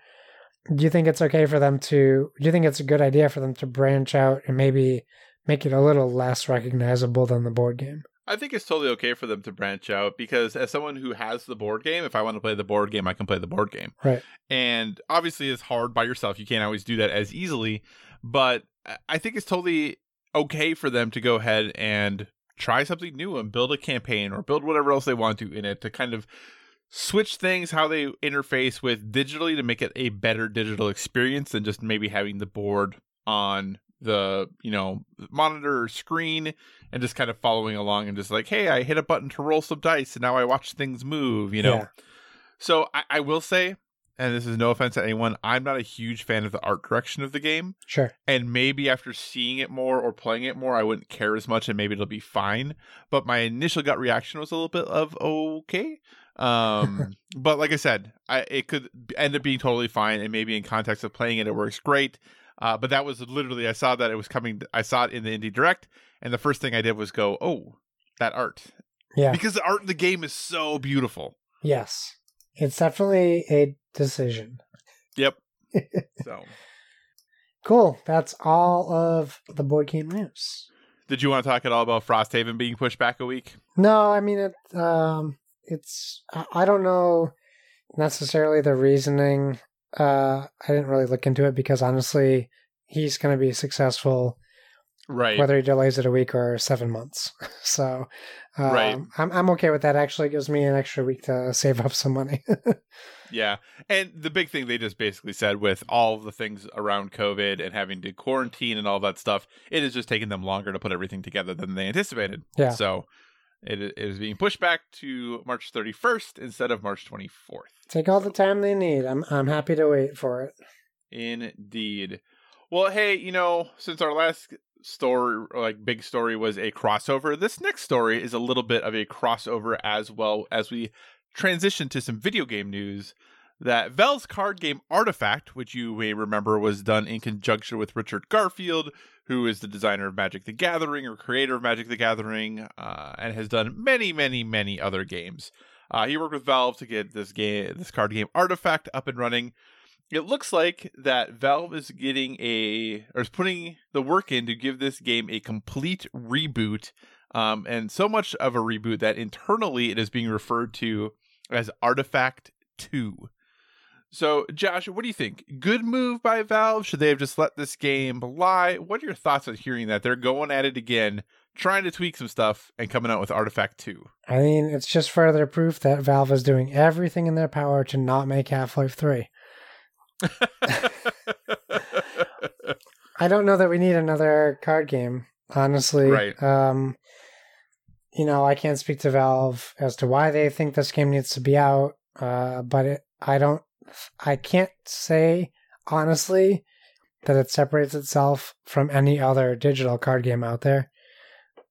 do you think it's okay for them to? Do you think it's a good idea for them to branch out and maybe make it a little less recognizable than the board game? I think it's totally okay for them to branch out because as someone who has the board game, if I want to play the board game, I can play the board game. Right. And obviously it's hard by yourself. You can't always do that as easily, but I- I think it's totally okay for them to go ahead and try something new and build a campaign or build whatever else they want to in it to kind of switch things how they interface with digitally to make it a better digital experience than just maybe having the board on the you know monitor or screen and just kind of following along and just like hey i hit a button to roll some dice and now i watch things move you know Yeah. so I, I will say and this is no offense to anyone i'm not a huge fan of the art direction of the game Sure. and maybe after seeing it more or playing it more i wouldn't care as much and maybe it'll be fine but my initial gut reaction was a little bit of okay um [LAUGHS] but like i said i it could end up being totally fine and maybe in context of playing it it works great uh but that was literally i saw that it was coming i saw it in the indie direct and the first thing i did was go oh that art Yeah. because the art in the game is so beautiful Yes. It's definitely a decision. yep [LAUGHS] so Cool. That's all of the board game news. did you want to talk at all about frosthaven being pushed back a week No, I mean it. Um, it's I don't know necessarily the reasoning. Uh, I didn't really look into it because honestly, he's going to be successful right whether he delays it a week or seven months. [LAUGHS] so, um, Right. I'm I'm okay with that. Actually, it gives me an extra week to save up some money. [LAUGHS] Yeah. And the big thing they just basically said with all of the things around COVID and having to quarantine and all that stuff, it is just taking them longer to put everything together than they anticipated. Yeah. So it it is being pushed back to March 31st instead of March 24th. Take all the time they need. I'm I'm happy to wait for it. Indeed. Well, hey, you know, since our last story, like big story, was a crossover, this next story is a little bit of a crossover as well as we transition to some video game news. That Valve's card game Artifact, which you may remember was done in conjunction with Richard Garfield, who is the designer of Magic the Gathering or creator of Magic the Gathering, uh, and has done many, many, many other games. Uh, he worked with Valve to get this game, this card game Artifact, up and running. It looks like that Valve is getting a or is putting the work in to give this game a complete reboot, um, and so much of a reboot that internally it is being referred to as Artifact Two. So, Josh, what do you think? Good move by Valve? Should they have just let this game lie? What are your thoughts on hearing that they're going at it again, trying to tweak some stuff, and coming out with Artifact 2? I mean, it's just further proof that Valve is doing everything in their power to not make Half Life 3. I don't know that we need another card game, honestly. Right. Um, you know, I can't speak to Valve as to why they think this game needs to be out, uh, but it, I don't, I can't say honestly that it separates itself from any other digital card game out there.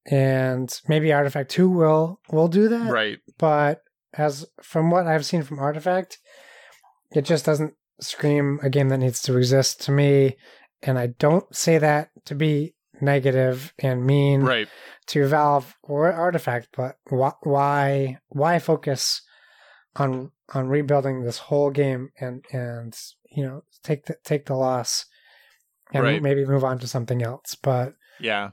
And maybe Artifact 2 will will do that. right. But as from what I've seen from Artifact, it just doesn't scream a game that needs to exist to me. And I don't say that to be negative and mean Right. to Valve or Artifact, but wh- why why focus on on rebuilding this whole game and and you know take the take the loss and Right. maybe move on to something else. But Yeah.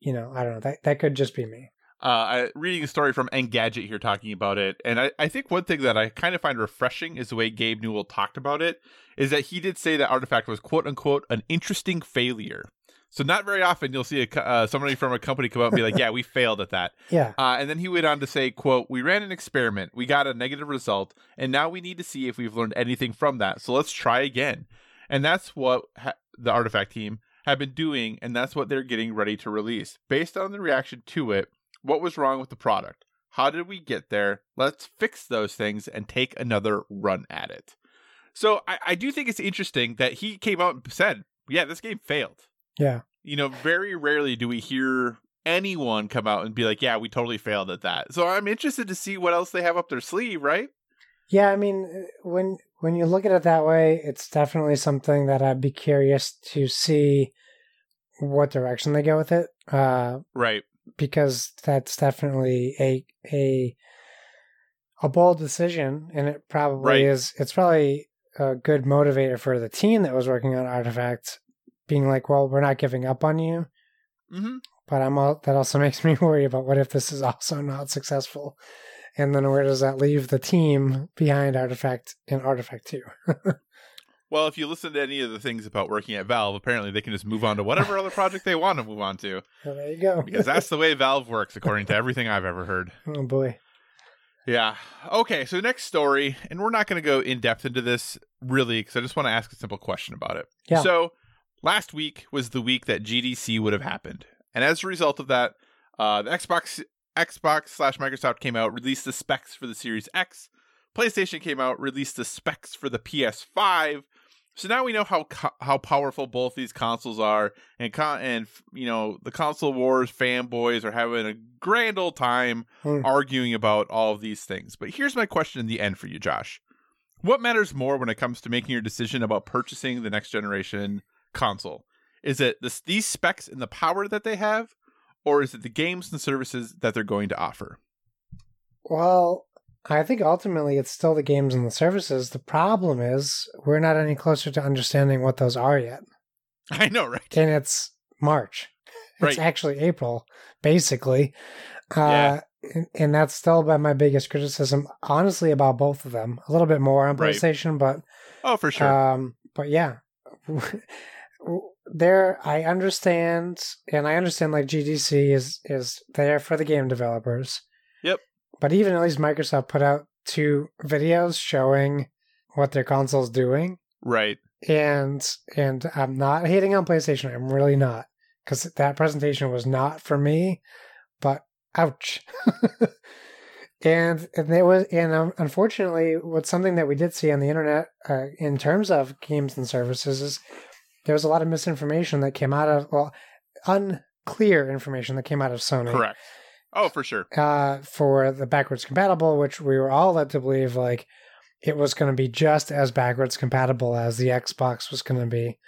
you know, I don't know. That that could just be me. Uh, I, reading a story from Engadget here talking about it, and I, I think one thing that I kind of find refreshing is the way Gabe Newell talked about it. Is that he did say that Artifact was quote unquote an interesting failure. So not very often you'll see a, uh, somebody from a company come out and be like, [LAUGHS] "Yeah, we failed at that." Yeah. Uh, and then he went on to say, "quote We ran an experiment, we got a negative result, and now we need to see if we've learned anything from that. So let's try again." And that's what ha- the Artifact team have been doing, and that's what they're getting ready to release. Based on the reaction to it, what was wrong with the product? How did we get there? Let's fix those things and take another run at it. So I, I do think it's interesting that he came out and said, "Yeah, this game failed." Yeah. you know, very rarely do we hear anyone come out and be like, "Yeah, we totally failed at that." So I'm interested to see what else they have up their sleeve, right? Yeah, I mean, when when you look at it that way, it's definitely something that I'd be curious to see what direction they go with it, uh, Right. Because that's definitely a a a bold decision, and it probably Right. is. It's probably a good motivator for the team that was working on Artifact, being like, "Well, we're not giving up on you." Mm-hmm. But I'm all, that also [LAUGHS] makes me worry about what if this is also not successful, and then where does that leave the team behind Artifact in Artifact Two? [LAUGHS] Well, if you listen to any of the things about working at Valve, apparently they can just move on to whatever other project they want to move on to, [LAUGHS] Well, there you go. because that's the way [LAUGHS] Valve works, according to everything I've ever heard. oh boy. Yeah. Okay. So next story, and we're not going to go in depth into this really, because I just want to ask a simple question about it. Yeah. So last week was the week that GDC would have happened, and as a result of that, uh, the Xbox Xbox slash Microsoft came out, released the specs for the Series X. PlayStation came out, released the specs for the PS5. So now we know how co- how powerful both these consoles are, and con- and you know the console wars fanboys are having a grand old time Hmm. arguing about all of these things. But here's my question in the end for you, Josh. What matters more when it comes to making your decision about purchasing the next generation console? Is it this, these specs and the power that they have, or is it the games and services that they're going to offer? Well, I think ultimately it's still the games and the services. The problem is we're not any closer to understanding what those are yet. [LAUGHS] I know, right? And it's March. It's actually April, basically. Yeah. Uh, and, and that's still been my biggest criticism, honestly, about both of them. A little bit more on Right. PlayStation, but Oh, for sure. Um, but yeah, [LAUGHS] there I understand, and I understand like GDC is is there for the game developers. But even at least Microsoft put out two videos showing what their console's doing, right. and and I'm not hating on PlayStation. I'm really not because that presentation was not for me. But ouch. [LAUGHS] And, and it was, and um, unfortunately, what's something that we did see on the internet uh, in terms of games and services is there was a lot of misinformation that came out of well, unclear information that came out of Sony. Correct. Oh, for sure. Uh, for the backwards compatible, which we were all led to believe like it was going to be just as backwards compatible as the Xbox was going to be.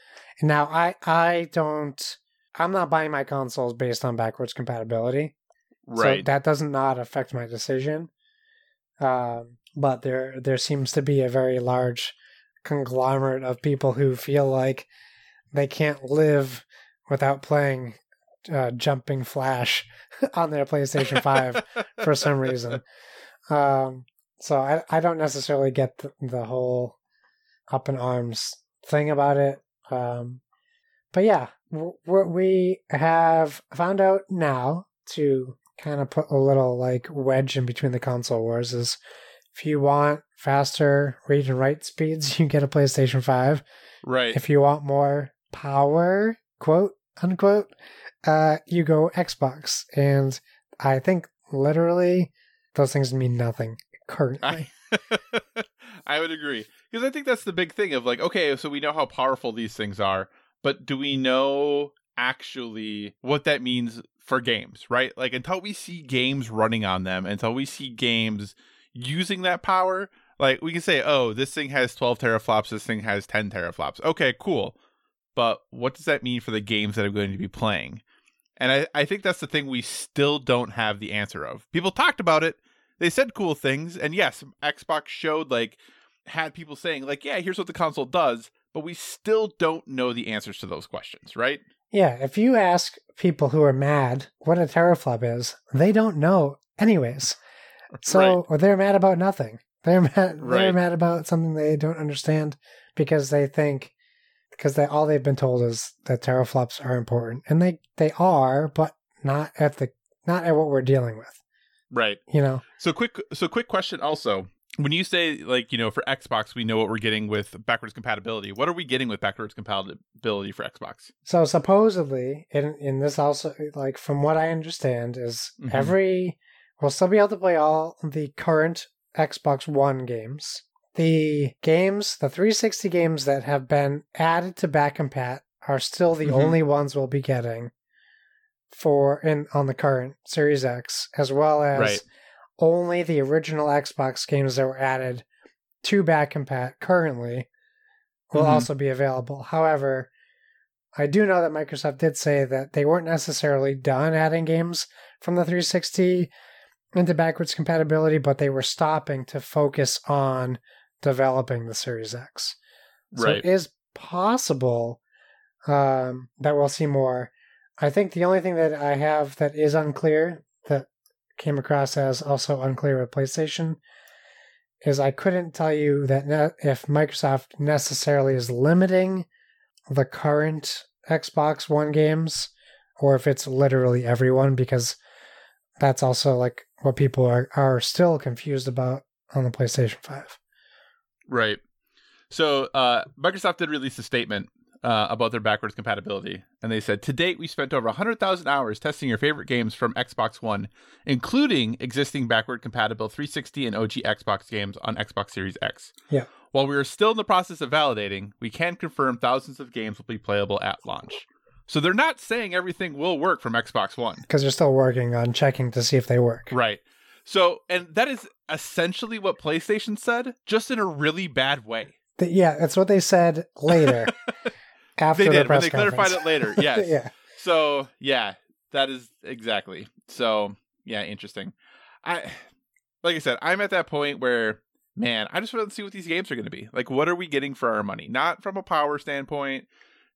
And now I I don't I'm not buying my consoles based on backwards compatibility. Right. So that does not affect my decision. Um, but there there seems to be a very large conglomerate of people who feel like they can't live without playing uh, Jumping Flash [LAUGHS] on their PlayStation 5 for some reason. Um, so I, I don't necessarily get the, the whole up in arms thing about it. Um, but yeah, w- we have found out now to kind of put a little like wedge in between the console wars is if you want faster read and write speeds, [LAUGHS] you get a PlayStation 5. right. If you want more power, quote unquote, uh, you go Xbox. And I think literally those things mean nothing currently. [LAUGHS] I would agree because I think that's the big thing of like, okay, so we know how powerful these things are, but do we know actually what that means for games, right? Like until we see games running on them, until we see games using that power, like we can say, oh, this thing has 12 teraflops, this thing has 10 teraflops. Okay, cool. But what does that mean for the games that I'm going to be playing? And I, I think that's the thing we still don't have the answer of. People talked about it, they said cool things, and yes, Xbox showed like had people saying like, yeah, here's what the console does, but we still don't know the answers to those questions, right? Yeah, if you ask people who are mad what a teraflop is, they don't know anyways. [LAUGHS] So Right. or they're mad about nothing. They're mad they're mad about something they don't understand because they think because they all they've been told is that teraflops are important. And they they are, but not at the not at what we're dealing with. Right. You know? So quick so quick question also. When you say like, you know, for Xbox we know what we're getting with backwards compatibility. What are we getting with backwards compatibility for Xbox? So supposedly, in in this also like from what I understand is Mhm. every we'll still be able to play all the current Xbox One games. The games, the 360 games that have been added to back compat are still the Mhm. only ones we'll be getting for in on the current Series X, as well as Right. only the original Xbox games that were added to back compat currently will Mhm. also be available. However, I do know that Microsoft did say that they weren't necessarily done adding games from the 360 into backwards compatibility, but they were stopping to focus on developing the Series X. So Right. it is possible um, that we'll see more. I think the only thing that I have that is unclear that came across as also unclear with PlayStation is I couldn't tell you that ne- if Microsoft necessarily is limiting the current Xbox One games or if it's literally everyone because that's also like what people are, are still confused about on the PlayStation 5. Right. So uh, Microsoft did release a statement uh, about their backwards compatibility, and they said, "To date, we spent over 100,000 hours testing your favorite games from Xbox One, including existing backward compatible 360 and OG Xbox games on Xbox Series X. Yeah. While we are still in the process of validating, we can confirm thousands of games will be playable at launch." So they're not saying everything will work from Xbox One. Because they're still working on checking to see if they work. Right. So, and that is essentially what PlayStation said, just in a really bad way. Th- yeah, that's what they said later. [LAUGHS] after they the did when press they clarified it later. Yes. [LAUGHS] yeah. So yeah, that is exactly. So yeah, interesting. I like I said, I'm at that point where man, I just want to see what these games are going to be. Like, what are we getting for our money? Not from a power standpoint,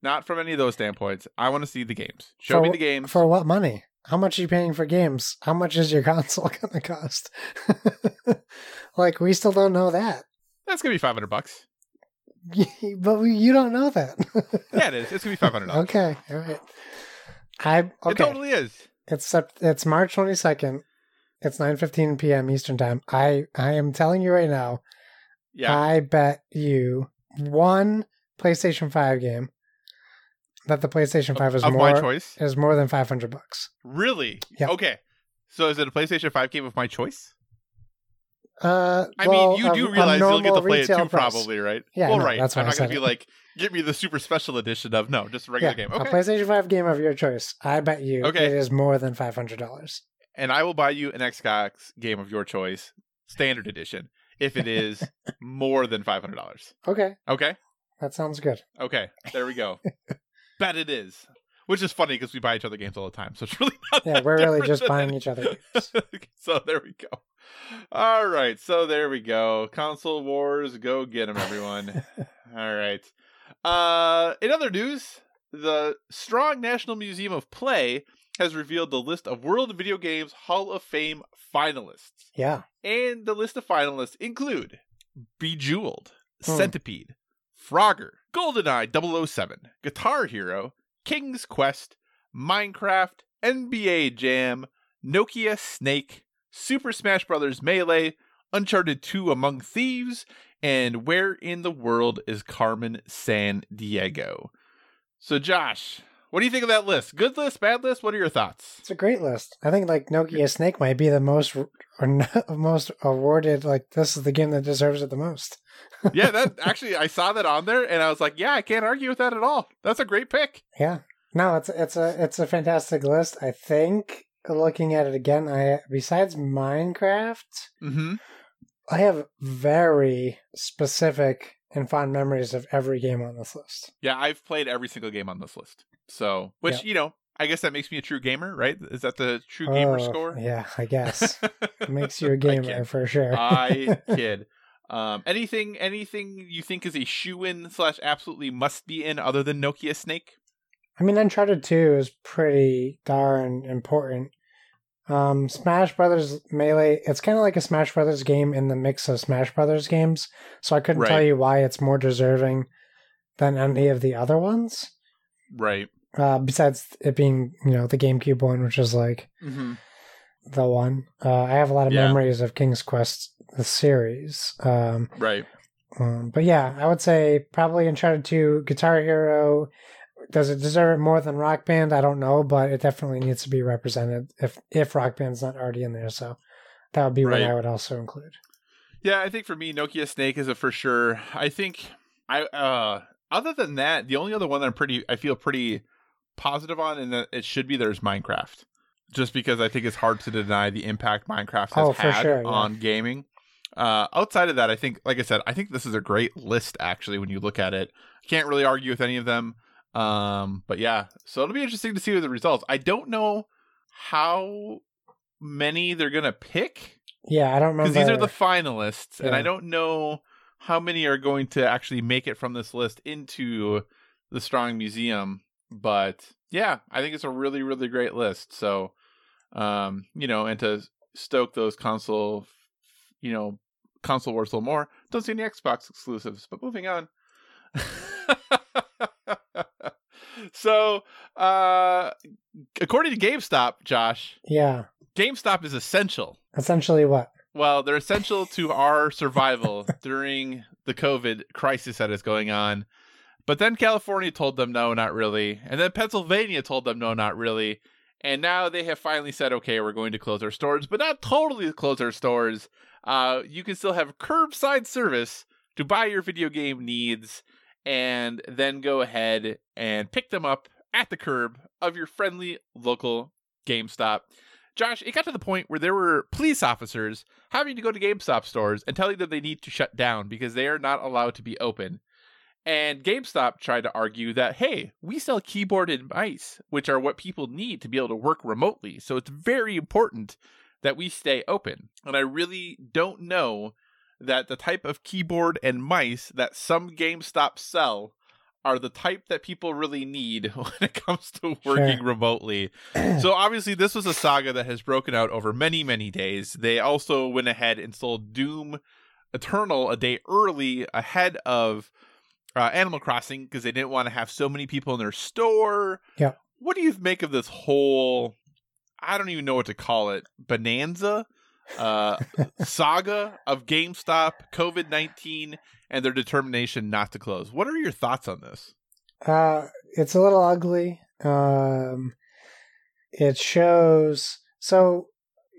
not from any of those standpoints. I want to see the games. Show For me the games. For what money? How much are you paying for games? How much is your [LAUGHS] console going to cost? [LAUGHS] like, we still don't know that. That's gonna be five hundred bucks. [LAUGHS] but we, you don't know that. Yeah, it is. It's gonna be five hundred dollars. okay, all right. I It totally is. It's it's March twenty second. It's nine fifteen p.m. Eastern time. I I am telling you right now. Yeah. I bet you one PlayStation Five game that the PlayStation Five is of more my choice. is more than five hundred bucks. Really? Yeah. Okay. So is it a PlayStation Five game of my choice? Uh, I well, mean, you do a realize you'll get to play it too, price. probably, right? Yeah, well, no, right. that's I'm not gonna be like, give me the super special edition of no, just a regular Yeah, game. a Okay, PlayStation 5 game of your choice. I bet you Okay. it is more than $500. and I will buy you an Xbox game of your choice, standard edition, if it is [LAUGHS] more than five hundred dollars. Okay, Okay, that sounds good. okay, there we go. [LAUGHS] Bet it is. Which is funny because we buy each other games all the time, so it's really not. Yeah, we're really just buying each other games. [LAUGHS] so there we go. All right, so there we go. Console wars, go get them, everyone. [LAUGHS] All right. Uh, in other news, the Strong National Museum of Play has revealed the list of World Video Games Hall of Fame finalists, Yeah. and the list of finalists include Bejeweled, Hmm. Centipede, Frogger, GoldenEye 007, Guitar Hero, King's Quest, Minecraft, NBA Jam, Nokia Snake, Super Smash Bros. Melee, Uncharted 2 Among Thieves, and Where in the World is Carmen San Diego? So, Josh, what do you think of that list? Good list, bad list? What are your thoughts? It's a great list. I think like Nokia Snake might be the most or not, [LAUGHS] most awarded. Like this is the game that deserves it the most. [LAUGHS] yeah, that actually, I saw that on there and I was like, yeah, I can't argue with that at all. That's a great pick. Yeah. No, it's it's a it's a fantastic list. I think looking at it again, I besides Minecraft, Mm-hmm. I have very specific and fond memories of every game on this list. Yeah, I've played every single game on this list. So, which, Yeah. you know, I guess that makes me a true gamer, right? Is that the true gamer Oh, score? Yeah, I guess. [LAUGHS] It makes you a gamer for sure. I [LAUGHS] kid. Um, anything, anything you think is a shoe in slash absolutely must be in other than Nokia Snake? I mean, Uncharted 2 is pretty darn important. Um, Smash Brothers Melee, it's kind of like a Smash Brothers game in the mix of Smash Brothers games. So I couldn't tell you why it's more deserving than any of the other ones. Right. Uh, besides it being, you know, the GameCube one, which is like Mm-hmm. the one. Uh, I have a lot of Yeah. memories of King's Quest, the series. Um, Right. um, but yeah, I would say probably Uncharted 2, Guitar Hero. Does it deserve it more than Rock Band? I don't know, but it definitely needs to be represented if if Rock Band's not already in there. So that would be Right. what I would also include. Yeah, I think for me, Nokia Snake is a for sure. I think I uh other than that, the only other one that I'm pretty I feel pretty positive on and that it should be there's Minecraft. Just because I think it's hard to deny the impact Minecraft has Oh, had sure, yeah. on gaming. Uh outside of that, I think like I said, I think this is a great list actually when you look at it. Can't really argue with any of them. Um but yeah, so it'll be interesting to see the results. I don't know how many they're going to pick Yeah, I don't remember. because these are the finalists, and I don't know how many are going to actually make it from this list into the Strong Museum. But yeah, I think it's a really, really great list. So, um, you know, and to stoke those console, you know, console wars a little more, don't see any Xbox exclusives. But moving on. [LAUGHS] so, uh, according to GameStop, Josh, yeah, GameStop is essential essentially what? well, they're essential to our survival [LAUGHS] during the COVID crisis that is going on. But then California told them no, not really. And then Pennsylvania told them no, not really. And now they have finally said, okay, we're going to close our stores, but not totally close our stores. Uh, you can still have curbside service to buy your video game needs and then go ahead and pick them up at the curb of your friendly local GameStop. Josh, it got to the point where there were police officers having to go to GameStop stores and telling them they need to shut down because they are not allowed to be open. And GameStop tried to argue that, hey, we sell keyboard and mice, which are what people need to be able to work remotely. So it's very important that we stay open. And I really don't know that the type of keyboard and mice that some GameStop sell are the type that people really need [LAUGHS] when it comes to working Sure. remotely. [CLEARS THROAT] So obviously this was a saga that has broken out over many, many days. They also went ahead and sold Doom Eternal a day early ahead of uh, Animal Crossing because they didn't want to have so many people in their store. Yeah. What do you make of this whole I don't even know what to call it, bonanza uh saga of GameStop, COVID-19 and their determination not to close. What are your thoughts on this? Uh, it's a little ugly. Um, it shows so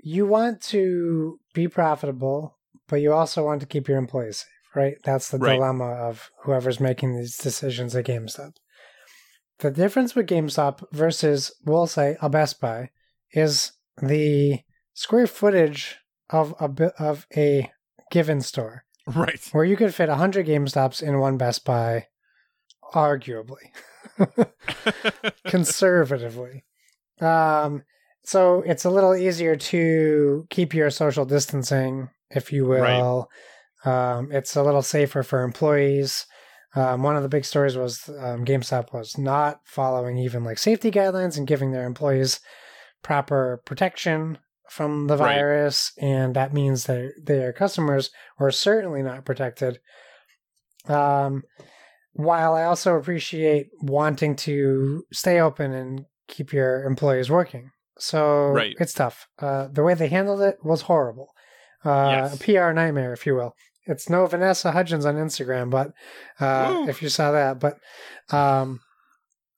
you want to be profitable, but you also want to keep your employees safe, right? That's the Right. dilemma of whoever's making these decisions at GameStop. The difference with GameStop versus, we'll say, a Best Buy is the square footage of a of a given store, Right. where you could fit 100 GameStops in one Best Buy, arguably, [LAUGHS] conservatively. Um, so it's a little easier to keep your social distancing, if you will. Um, it's a little safer for employees. Um, one of the big stories was um, GameStop was not following even like safety guidelines and giving their employees proper protection from the Right. virus, and that means that their customers were certainly not protected. Um, while I also appreciate wanting to stay open and keep your employees working, so Right. it's tough. Uh, the way they handled it was horrible. Uh, Yes. A PR nightmare, if you will. It's no Vanessa Hudgens on Instagram, but uh, if you saw that, but um,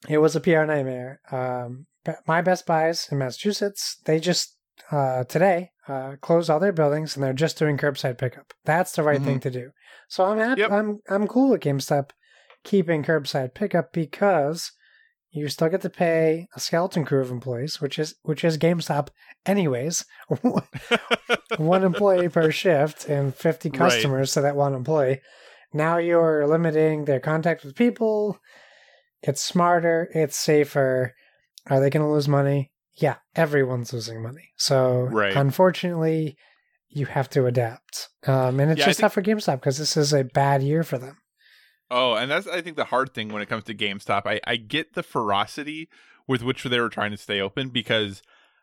it was a PR nightmare. Um, my Best Buys in Massachusetts, they just uh, today uh, closed all their buildings and they're just doing curbside pickup. That's the right thing to do. So I'm happy. Yep. I'm I'm cool with GameStop keeping curbside pickup because you still get to pay a skeleton crew of employees, which is which is GameStop anyways. [LAUGHS] one employee per [LAUGHS] shift and 50 Right. customers to that one employee. Now you're limiting their contact with people. It's smarter, it's safer. Are they going to lose money? Yeah, everyone's losing money. So, Right. unfortunately, you have to adapt. Um, and it's Yeah, just think- tough for GameStop because this is a bad year for them. Oh, and that's I think the hard thing when it comes to GameStop. I, I get the ferocity with which they were trying to stay open because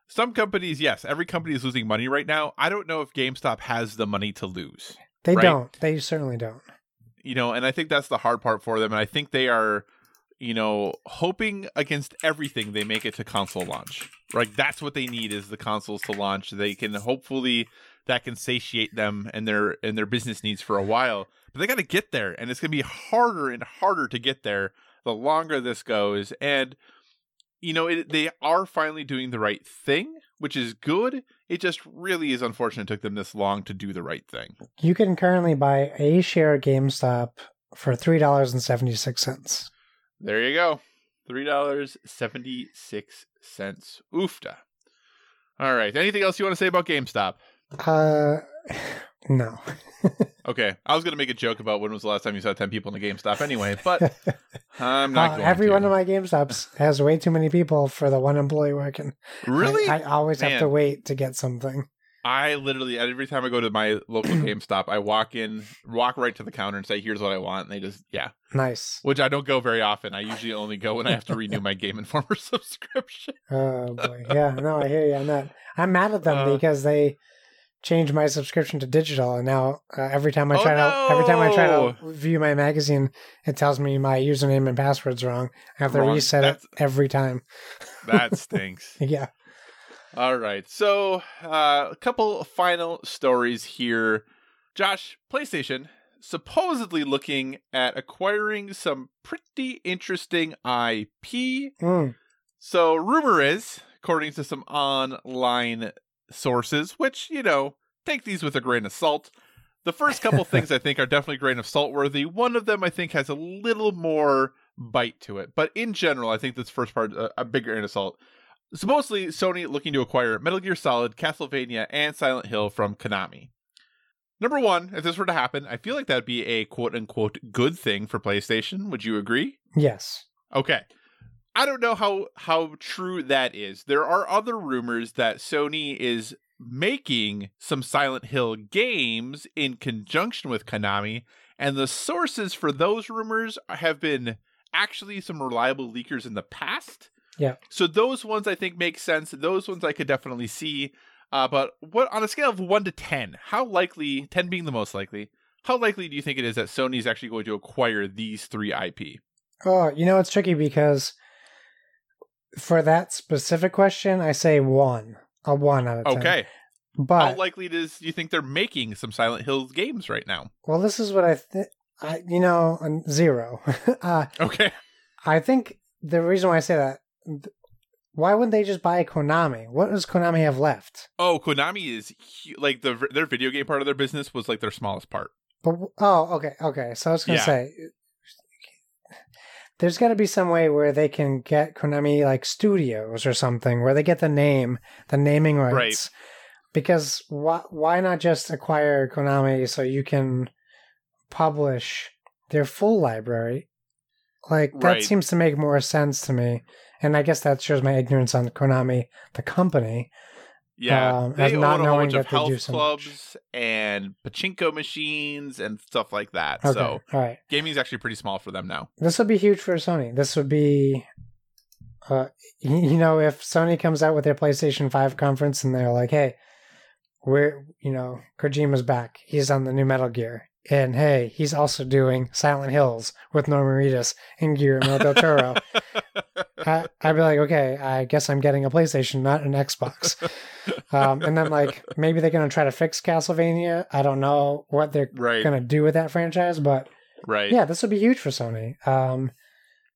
some companies, yes, every company is losing money right now. I don't know if GameStop has the money to lose. They Right. don't. They certainly don't. You know, and I think that's the hard part for them. And I think they are, you know, hoping against everything they make it to console launch. Like that's what they need is the consoles to launch. They can hopefully that can satiate them and their and their business needs for a while. But they got to get there, and it's going to be harder and harder to get there the longer this goes. And you know, it, they are finally doing the right thing, which is good. It just really is unfortunate it took them this long to do the right thing. You can currently buy a share of GameStop for $3.76. There you go. Three dollars seventy six cents. Oofta. All right. Anything else you want to say about GameStop? Uh, [SIGHS] no. [LAUGHS] Okay, I was gonna make a joke about when was the last time you saw ten people in a GameStop anyway, but [LAUGHS] I'm not Uh, going every to. one of my GameStops has way too many people for the one employee working. really, I, I always have to wait to get something. I literally every time I go to my [CLEARS THROAT] local GameStop, I walk in, walk right to the counter, and say, "Here's what I want," and they just yeah. Nice. Which I don't go very often. I usually only go when I have to renew my [LAUGHS] Game Informer [LAUGHS] subscription. Oh boy. Yeah. No, I hear you on that. I'm mad at them Uh, because they changed my subscription to digital, and now uh, every time I Oh, try to every time I try to view my magazine, it tells me my username and password's wrong. I have to Wrong. reset it every time. That [LAUGHS] stinks. Yeah. All right. So, uh, a couple final stories here. Josh, PlayStation supposedly looking at acquiring some pretty interesting IP. Mm. So, rumor is, according to some online sources, which, you know, take these with a grain of salt. The first couple [LAUGHS] things I think are definitely grain of salt worthy. One of them I think has a little more bite to it. But in general, I think this first part uh, a bigger grain of salt. Supposedly, Sony looking to acquire Metal Gear Solid, Castlevania, and Silent Hill from Konami. Number one, if this were to happen, I feel like that'd be a quote unquote good thing for PlayStation. Would you agree? Yes. Okay. I don't know how how true that is. There are other rumors that Sony is making some Silent Hill games in conjunction with Konami, and the sources for those rumors have been actually some reliable leakers in the past. Yeah. So those ones I think make sense. Those ones I could definitely see. Uh, but what on a scale of one to ten, how likely, ten being the most likely, how likely do you think it is that Sony is actually going to acquire these three IP? Oh, you know it's tricky because for that specific question, I say one, a one out of ten. Okay. But how likely it is you think they're making some Silent Hills games right now? well, this is what I think. I, you know, um, zero. [LAUGHS] uh, Okay. I think the reason why I say that, th- why wouldn't they just buy Konami? What does Konami have left? Oh, Konami is like the their video game part of their business was like their smallest part. But oh, okay, okay. So I was gonna Yeah. say, there's got to be some way where they can get Konami like studios or something where they get the name, the naming rights. Right. Because why why not just acquire Konami so you can publish their full library? Like that Right. seems to make more sense to me. And I guess that shows my ignorance on Konami, the company. Yeah, Um, they of own not a bunch of that they do health so clubs and pachinko machines and stuff like that. Okay, So all right. gaming's actually pretty small for them now. This would be huge for Sony. This would be, uh, you know, if Sony comes out with their PlayStation Five conference and they're like, "Hey, we're, you know, Kojima's back. He's on the new Metal Gear, and hey, he's also doing Silent Hills with Norman Reedus and Guillermo del Toro." [LAUGHS] I, I'd be like, "Okay, I guess I'm getting a PlayStation, not an Xbox." um, and then like maybe they're gonna try to fix Castlevania. I don't know what they're right, gonna do with that franchise, but right. yeah, this would be huge for Sony. Um,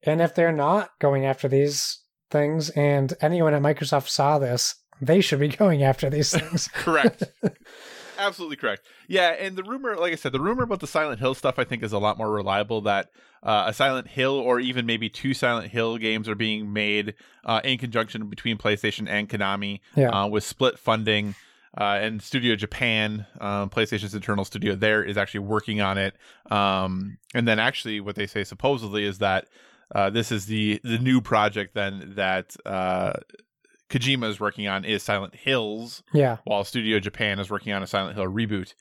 and if they're not going after these things, and anyone at Microsoft saw this, they should be [LAUGHS] going after these things. [LAUGHS] correct. Absolutely correct. Yeah, and the rumor, like I said, the rumor about the Silent Hill stuff, I think, is a lot more reliable. That uh, a Silent Hill, or even maybe two Silent Hill games, are being made uh, in conjunction between PlayStation and Konami, Yeah. uh, with split funding. Uh, and Studio Japan, um, PlayStation's internal studio there, is actually working on it. Um, and then, actually, what they say supposedly is that uh, this is the the new project then that uh, Kojima is working on is Silent Hills yeah, while Studio Japan is working on a Silent Hill reboot.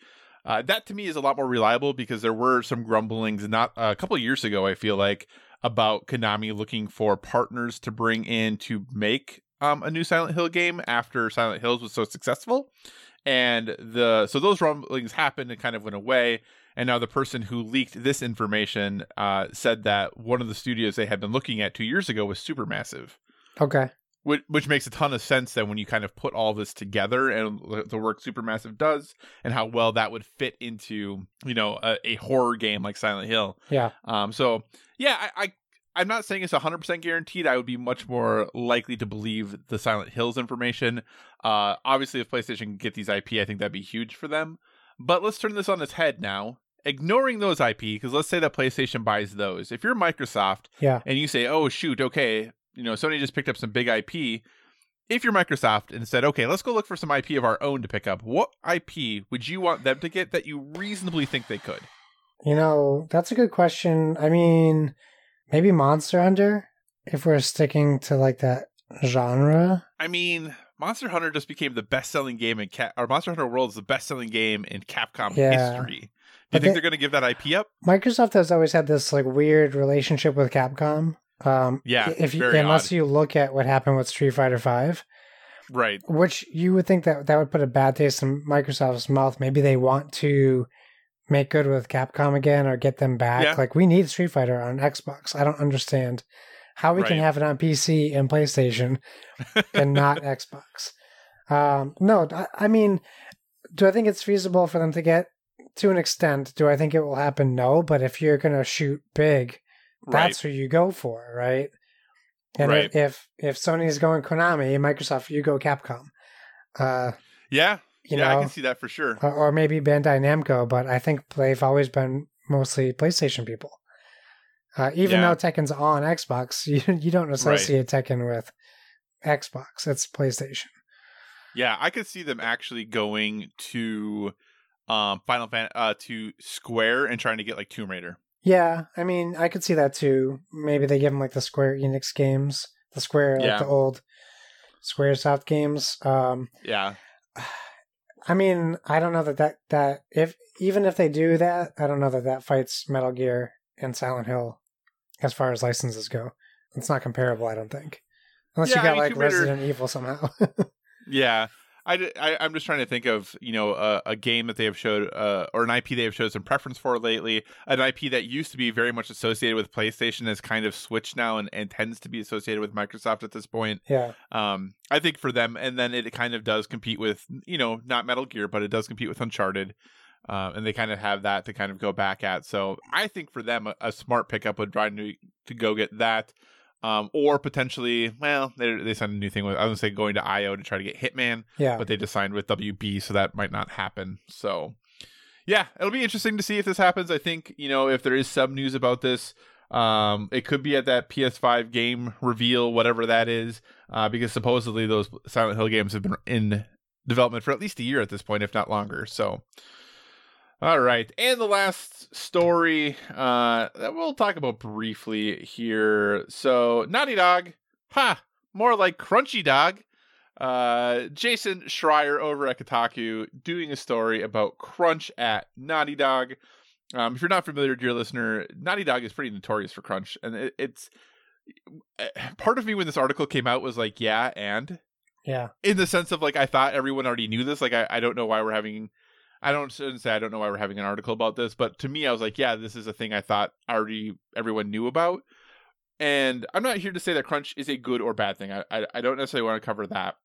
Uh, that to me is a lot more reliable because there were some grumblings not a couple of years ago. I feel like about Konami looking for partners to bring in to make um, a new Silent Hill game after Silent Hills was so successful, and the so those rumblings happened and kind of went away. And now the person who leaked this information uh, said that one of the studios they had been looking at two years ago was Supermassive okay, which, which makes a ton of sense then when you kind of put all this together and the- work Supermassive does and how well that would fit into you know a, a horror game like Silent Hill. yeah, Um, so yeah, I, I I'm not saying it's 100 percent guaranteed. I would be much more likely to believe the Silent Hills information. Uh, obviously, if PlayStation can get these IP, I think that'd be huge for them. But let's turn this on its head now. Ignoring those IP, because let's say that PlayStation buys those. If you're Microsoft, yeah. and you say, "Oh shoot, okay, you know, Sony just picked up some big IP." If you're Microsoft and said, "Okay, let's go look for some IP of our own to pick up," what IP would you want them to get that you reasonably think they could? You know, that's a good question. I mean, maybe Monster Hunter, if we're sticking to like that genre. I mean, Monster Hunter just became the best-selling game in Cap, or Monster Hunter World is the best-selling game in Capcom Yeah. history. Do But you think they- they're going to give that IP up? Microsoft has always had this like weird relationship with Capcom. Um, Yeah, if you, unless odd. you look at what happened with Street Fighter Five, Right. which you would think that that would put a bad taste in Microsoft's mouth. Maybe they want to make good with Capcom again or get them back. Yeah. Like we need Street Fighter on Xbox. I don't understand how we can have it on PC and PlayStation and not [LAUGHS] Xbox. Um, no, I, I mean, do I think it's feasible for them to get to an extent? Do I think it will happen? No, but if you're gonna shoot big, Right. that's who you go for, right? And Right. if, if if Sony's going Konami, Microsoft, you go Capcom. Uh, Yeah. you yeah, I can see that for sure. or, or maybe Bandai Namco, but I think they've always been mostly PlayStation people. Uh, even Yeah. though Tekken's on Xbox, [LAUGHS] you you don't associate Tekken with Xbox. It's PlayStation. Yeah, I could see them actually going to um Final Fan uh to Square and trying to get like Tomb Raider. Yeah, I mean, I could see that too. Maybe they give them like the Square Enix games, the Square, like Yeah. the old SquareSoft games. Um, Yeah. [SIGHS] I mean, I don't know that that that if even if they do that, I don't know that that fights Metal Gear and Silent Hill as far as licenses go. It's not comparable, I don't think, unless Yeah, you I got mean, like Resident Evil somehow. [LAUGHS] Yeah. I, I, am just trying to think of, you know, a, a game that they have showed, uh, or an IP they have showed some preference for lately. An IP that used to be very much associated with PlayStation has kind of switched now and, and tends to be associated with Microsoft at this point. yeah, Um, I think for them, and then it kind of does compete with, you know, not Metal Gear, but it does compete with Uncharted. Uh, and they kind of have that to kind of go back at. So I think for them, a, a smart pickup would try to, to go get that. Um, or potentially, well, they they signed a new thing with I was gonna say going to IO to try to get Hitman, Yeah. but they just signed with WB, so that might not happen. So, yeah, it'll be interesting to see if this happens. I think you know if there is some news about this, um, it could be at that PS5 game reveal, whatever that is, uh, because supposedly those Silent Hill games have been in development for at least a year at this point, if not longer. So, all right, and the last story uh, that we'll talk about briefly here. So, Naughty Dog, ha, more like Crunchy Dog. Uh, Jason Schreier over at Kotaku doing a story about crunch at Naughty Dog. Um, if you're not familiar, dear listener, Naughty Dog is pretty notorious for crunch, and it, it's part of me when this article came out was like, yeah, and Yeah. in the sense of like I thought everyone already knew this. Like I, I don't know why we're having I don't say I don't know why we're having an article about this, but to me I was like, yeah, this is a thing I thought already everyone knew about. And I'm not here to say that crunch is a good or bad thing. I I, I don't necessarily want to cover that.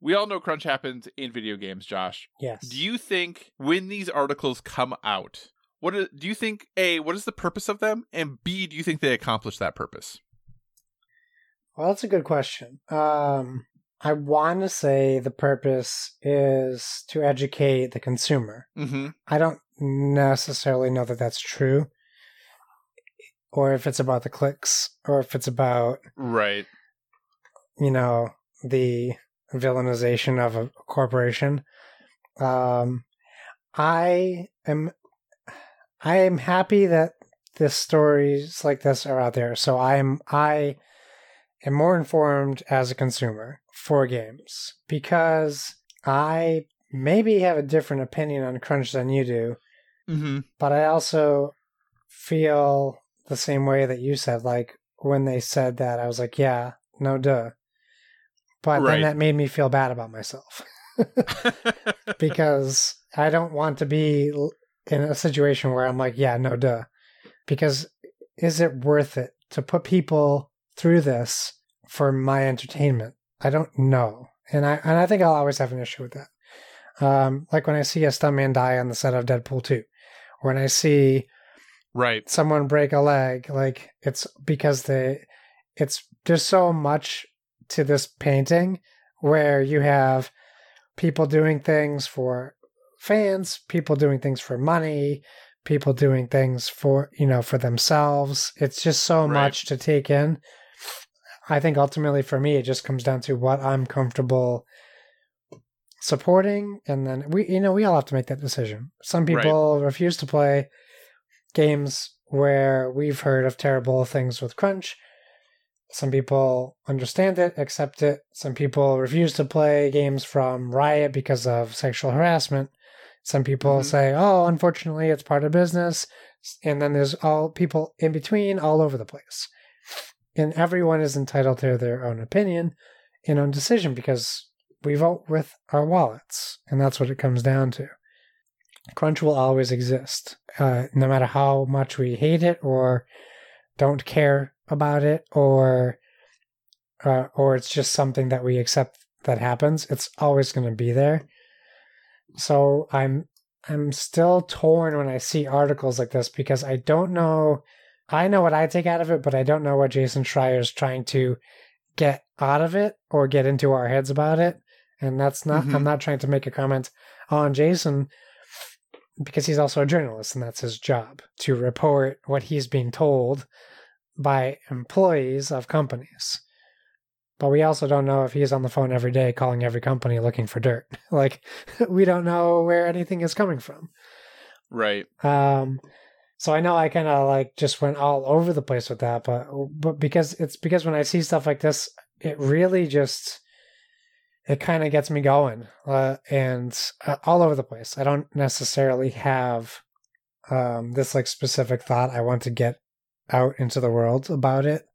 We all know crunch happens in video games, Josh. Yes. Do you think when these articles come out, what is, do you think a what is the purpose of them, and b do you think they accomplish that purpose? Well, that's a good question. Um, I want to say the purpose is to educate the consumer. Mm-hmm. I don't necessarily know that that's true, or if it's about the clicks, or if it's about Right. you know the villainization of a corporation. Um, I am, I am happy that this stories like this are out there. So I'm I am more informed as a consumer for games because I maybe have a different opinion on crunch than you do, Mm-hmm. but I also feel the same way that you said. Like when they said that, I was like, yeah, no duh. But Right. then that made me feel bad about myself [LAUGHS] because I don't want to be in a situation where I'm like, yeah, no duh. Because is it worth it to put people through this for my entertainment? I don't know. And I and I think I'll always have an issue with that. Um, like when I see a stuntman die on the set of Deadpool 2, when I see right. someone break a leg, like it's because they it's there's so much to this painting where you have people doing things for fans, people doing things for money, people doing things for, you know, for themselves. It's just so Right. much to take in. I think ultimately for me it just comes down to what I'm comfortable supporting and then we you know we all have to make that decision. Some Right. people refuse to play games where we've heard of terrible things with crunch. Some people understand it, accept it. Some people refuse to play games from Riot because of sexual harassment. Some people Mhm. say, "Oh, unfortunately, it's part of business." And then there's all people in between all over the place. And everyone is entitled to their own opinion and own decision because we vote with our wallets, and that's what it comes down to. Crunch will always exist, uh, no matter how much we hate it or don't care about it, or uh, or it's just something that we accept that happens. It's always going to be there. So I'm I'm still torn when I see articles like this because I don't know. I know what I take out of it, but I don't know what Jason Schreier is trying to get out of it or get into our heads about it. And that's not. Mhm. I'm not trying to make a comment on Jason because he's also a journalist and that's his job to report what he's being told by employees of companies. But we also don't know if he's on the phone every day calling every company looking for dirt. [LAUGHS] like [LAUGHS] we don't know where anything is coming from. Right. Um so I know I kind of like just went all over the place with that, but but because it's because when I see stuff like this, it really just it kind of gets me going uh, and uh, all over the place. I don't necessarily have um, this like specific thought I want to get out into the world about it.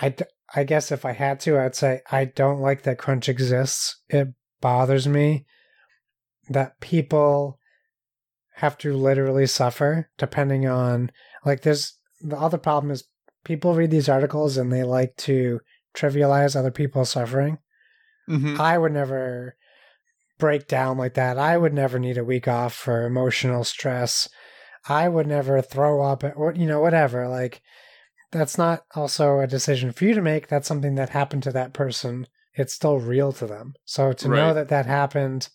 I, I guess if I had to, I'd say I don't like that crunch exists. It bothers me that people have to literally suffer depending on like there's the other problem is people read these articles and they like to trivialize other people's suffering. Mm-hmm. I would never break down like that. I would never need a week off for emotional stress. I would never throw up or you know whatever like that's not also a decision for you to make. That's something that happened to that person. It's still real to them. So to know that that happened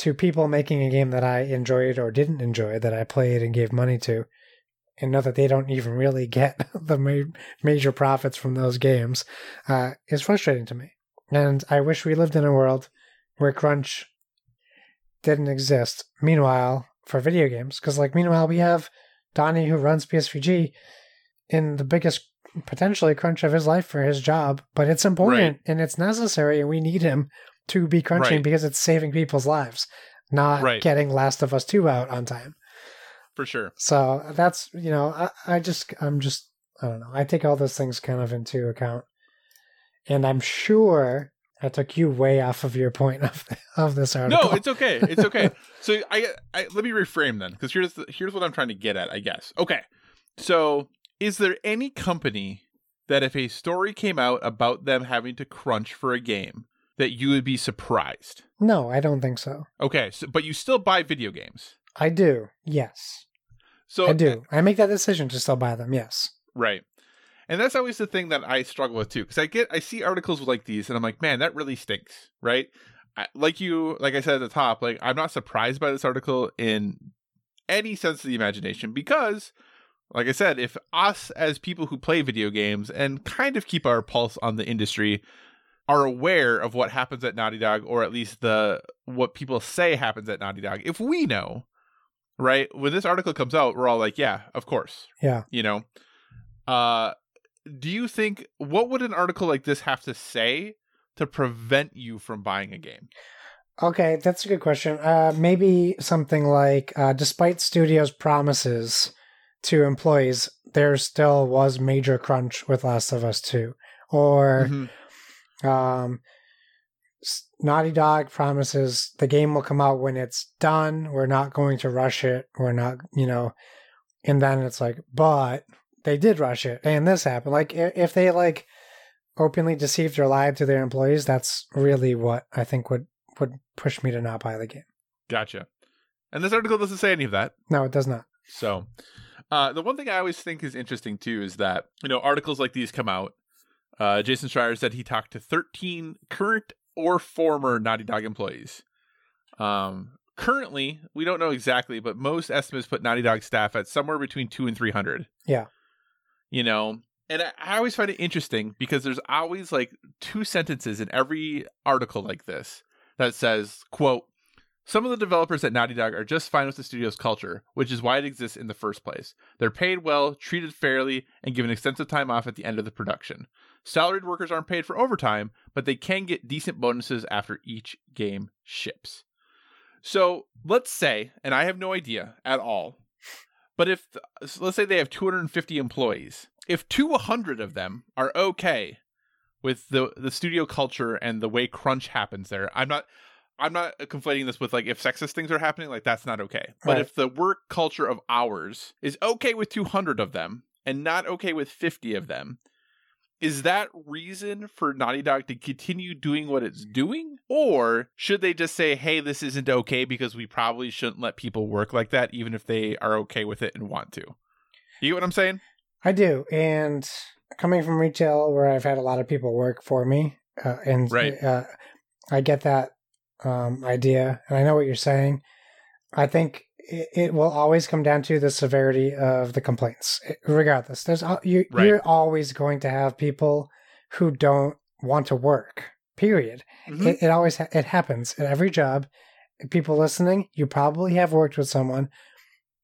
to people making a game that I enjoyed or didn't enjoy, that I played and gave money to, and know that they don't even really get [LAUGHS] the ma- major profits from those games, uh, is frustrating to me. And I wish we lived in a world where crunch didn't exist. Meanwhile, for video games, because like meanwhile we have Donnie who runs PSVG in the biggest potentially crunch of his life for his job, but it's important and it's necessary, and we need him to be crunching Right. because it's saving people's lives, not Right. getting Last of Us Two out on time. For sure. So that's you know I, I just I'm just I don't know I take all those things kind of into account, and I'm sure I took you way off of your point of of this article. No, it's okay. It's okay. [LAUGHS] so I, I let me reframe then, because here's the, here's what I'm trying to get at. I guess. Okay. So is there any company that if a story came out about them having to crunch for a game that you would be surprised? no, I don't think so. Okay. So, but you still buy video games. I do. Yes, So I do. I make that decision to still buy them. Yes. Right. And that's always the thing that I struggle with too, because I get I see articles like these, and I'm like, man, that really stinks, right? I, like you, like I said at the top, like I'm not surprised by this article in any sense of the imagination, because, like I said, if us as people who play video games and kind of keep our pulse on the industry are aware of what happens at Naughty Dog, or at least the what people say happens at Naughty Dog, if we know, right, when this article comes out, we're all like, yeah, of course, Yeah. you know uh do you think what would an article like this have to say to prevent you from buying a game Okay, that's a good question. Uh, maybe something like, uh, despite studios' promises to employees, there still was major crunch with Last of Us Two, or Mhm. Um, Naughty Dog promises the game will come out when it's done. We're not going to rush it. We're not, you know, and then it's like, but they did rush it, and this happened. Like if they like openly deceived or lied to their employees, that's really what I think would would push me to not buy the game. gotcha and this article doesn't say any of that No, it does not. so uh the one thing i always think is interesting too is that you know articles like these come out uh jason schreier said he talked to 13 current or former naughty dog employees. Um currently we don't know exactly but most estimates put naughty dog staff at somewhere between two and 300 Yeah. you know and I, I always find it interesting because there's always like two sentences in every article like this that says quote some of the developers at naughty dog are just fine with the studio's culture which is why it exists in the first place. They're paid well treated fairly and given extensive time off at the end of the production salaried workers aren't paid for overtime but they can get decent bonuses after each game ships so let's say and i have no idea at all but if so let's say they have 250 employees, if 200 of them are okay with the the studio culture and the way crunch happens there, I'm not I'm not conflating this with like if sexist things are happening, like that's not okay. But Right. if the work culture of ours is okay with 200 of them and not okay with 50 of them, is that reason for Naughty Dog to continue doing what it's doing? Or should they just say, hey, this isn't okay because we probably shouldn't let people work like that, even if they are okay with it and want to? You get what I'm saying? I do, and coming from retail, where I've had a lot of people work for me, uh, and Right. uh, I get that um, idea, and I know what you're saying. I think it, it will always come down to the severity of the complaints, regardless. There's you, Right. you're always going to have people who don't want to work. Period. Mm-hmm. It, it always ha- it happens at every job. People listening, you probably have worked with someone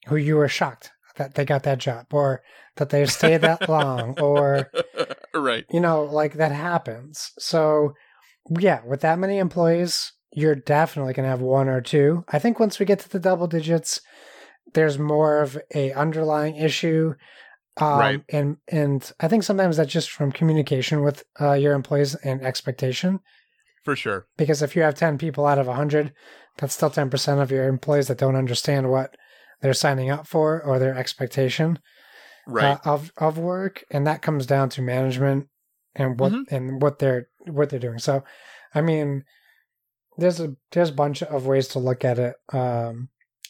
who you were shocked that they got that job, or that they stayed that [LAUGHS] long, or right. you know, like that happens. So, yeah, with that many employees, you're definitely going to have one or two. I think once we get to the double digits, there's more of a underlying issue. Um, Right. And, and I think sometimes that's just from communication with uh, your employees and expectation. For sure. Because if you have 10 people out of 100, that's still 10% of your employees that don't understand what they're signing up for or their expectation Right. uh, of of work, and that comes down to management and what Mhm. and what they're what they're doing. So, I mean, there's a there's a bunch of ways to look at it. Um,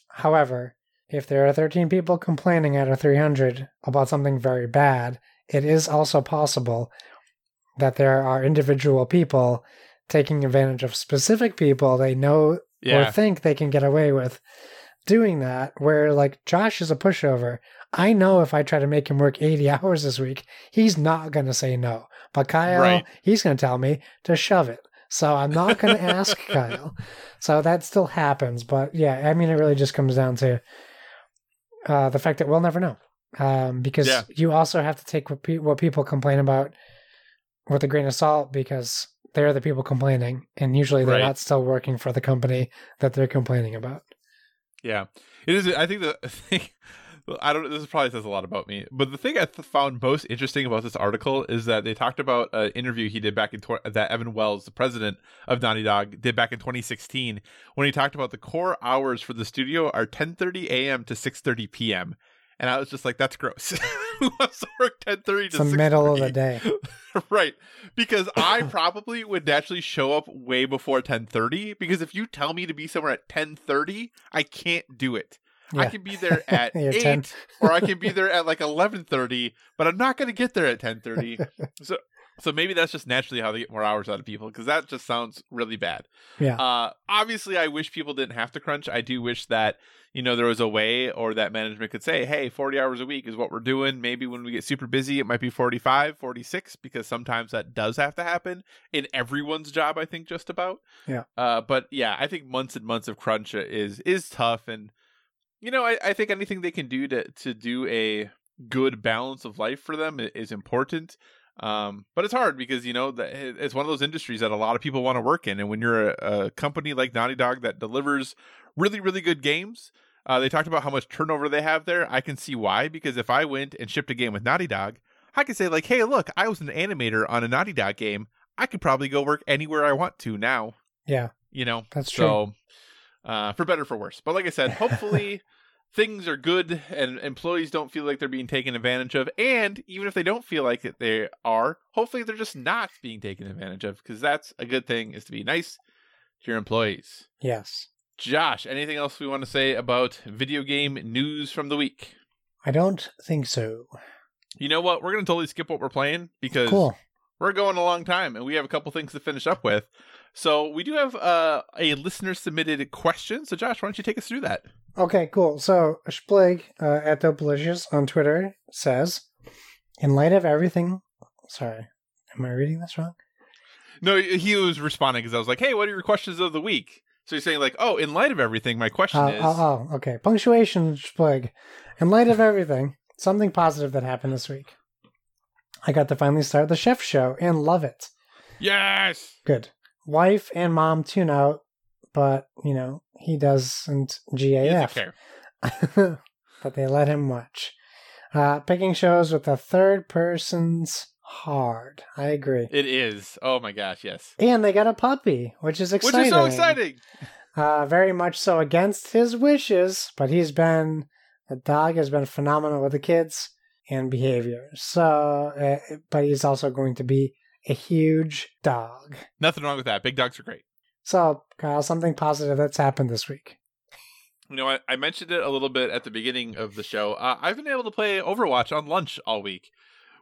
however, if there are 13 people complaining out of 300 about something very bad, it is also possible that there are individual people taking advantage of specific people they know Yeah. or think they can get away with doing that. Where like Josh is a pushover. I know if I try to make him work 80 [LAUGHS] hours this week, he's not going to say no. But Kyle, Right. he's going to tell me to shove it. So I'm not going [LAUGHS] to ask Kyle. So that still happens. But yeah, I mean, it really just comes down to uh, the fact that we'll never know. Um, because Yeah. you also have to take what, pe- what people complain about with a grain of salt because they're the people complaining. And usually they're Right. not still working for the company that they're complaining about. Yeah, it is. I think the [LAUGHS] thing. I don't. This probably says a lot about me, but the thing I th- found most interesting about this article is that they talked about an interview he did back in tw- that Evan Wells, the president of Naughty Dog, did back in 2016 when he talked about the core hours for the studio are 10:30 a.m. to 6:30 p.m. And I was just like, "That's gross. [LAUGHS] Who wants to work 10:30 to It's the middle of the day. [LAUGHS] right because i [LAUGHS] probably would naturally show up way before 10.30 because if you tell me to be somewhere at 10.30 i can't do it i can be there [LAUGHS] at 8 10. or i can be there at like 11.30 but i'm not going to get there at 10.30 [LAUGHS] so so maybe that's just naturally how they get more hours out of people because that just sounds really bad Yeah. uh, obviously, I wish people didn't have to crunch. I do wish that you know there was a way, or that management could say, "Hey, 40 hours a week is what we're doing." Maybe when we get super busy, it might be 45, 46, because sometimes that does have to happen in everyone's job. I think just about. Yeah. Uh, but yeah, I think months and months of crunch is is tough, and you know, I, I think anything they can do to to do a good balance of life for them is important. Um, but it's hard because you know that it's one of those industries that a lot of people want to work in, and when you're a, a company like Naughty Dog that delivers really, really good games, uh, they talked about how much turnover they have there. I can see why because if I went and shipped a game with Naughty Dog, I could say like, "Hey, look, I was an animator on a Naughty Dog game. I could probably go work anywhere I want to now." yeah. You know, That's true. so uh, for better or for worse. But like I said, hopefully [LAUGHS] things are good and employees don't feel like they're being taken advantage of. And even if they don't feel like it, they are, hopefully they're just not being taken advantage of because that's a good thing is to be nice to your employees. Yes. Josh, anything else we want to say about video game news from the week? I don't think so. You know what? We're going to totally skip what we're playing because Cool. we're going a long time and we have a couple things to finish up with. So we do have uh, a listener submitted question. So Josh, why don't you take us through that? Okay, cool. So Splig uh, at Dopalicious on Twitter says, in light of everything, sorry, am I reading this wrong? No, he was responding because I was like, "Hey, what are your questions of the week?" So he's saying like, "Oh, in light of everything, my question Oh, is." oh, oh, okay. Punctuation, Splig. In light of everything, something positive that happened this week. I got to finally start the chef show and love it. Yes. Good. Wife and mom tune out, but you know he doesn't GAF. care. [LAUGHS] but they let him watch. Uh, picking shows with the third person's hard. I agree. It is. Oh my gosh, yes. And they got a puppy, which is exciting. Which is so exciting. Uh, very much so against his wishes, but he's been the dog has been phenomenal with the kids and behavior. So, uh, but he's also going to be a huge dog. Nothing wrong with that. Big dogs are great. So, Kyle, something positive that's happened this week. You know, I, I mentioned it a little bit at the beginning of the show. Uh, I've been able to play Overwatch on lunch all week,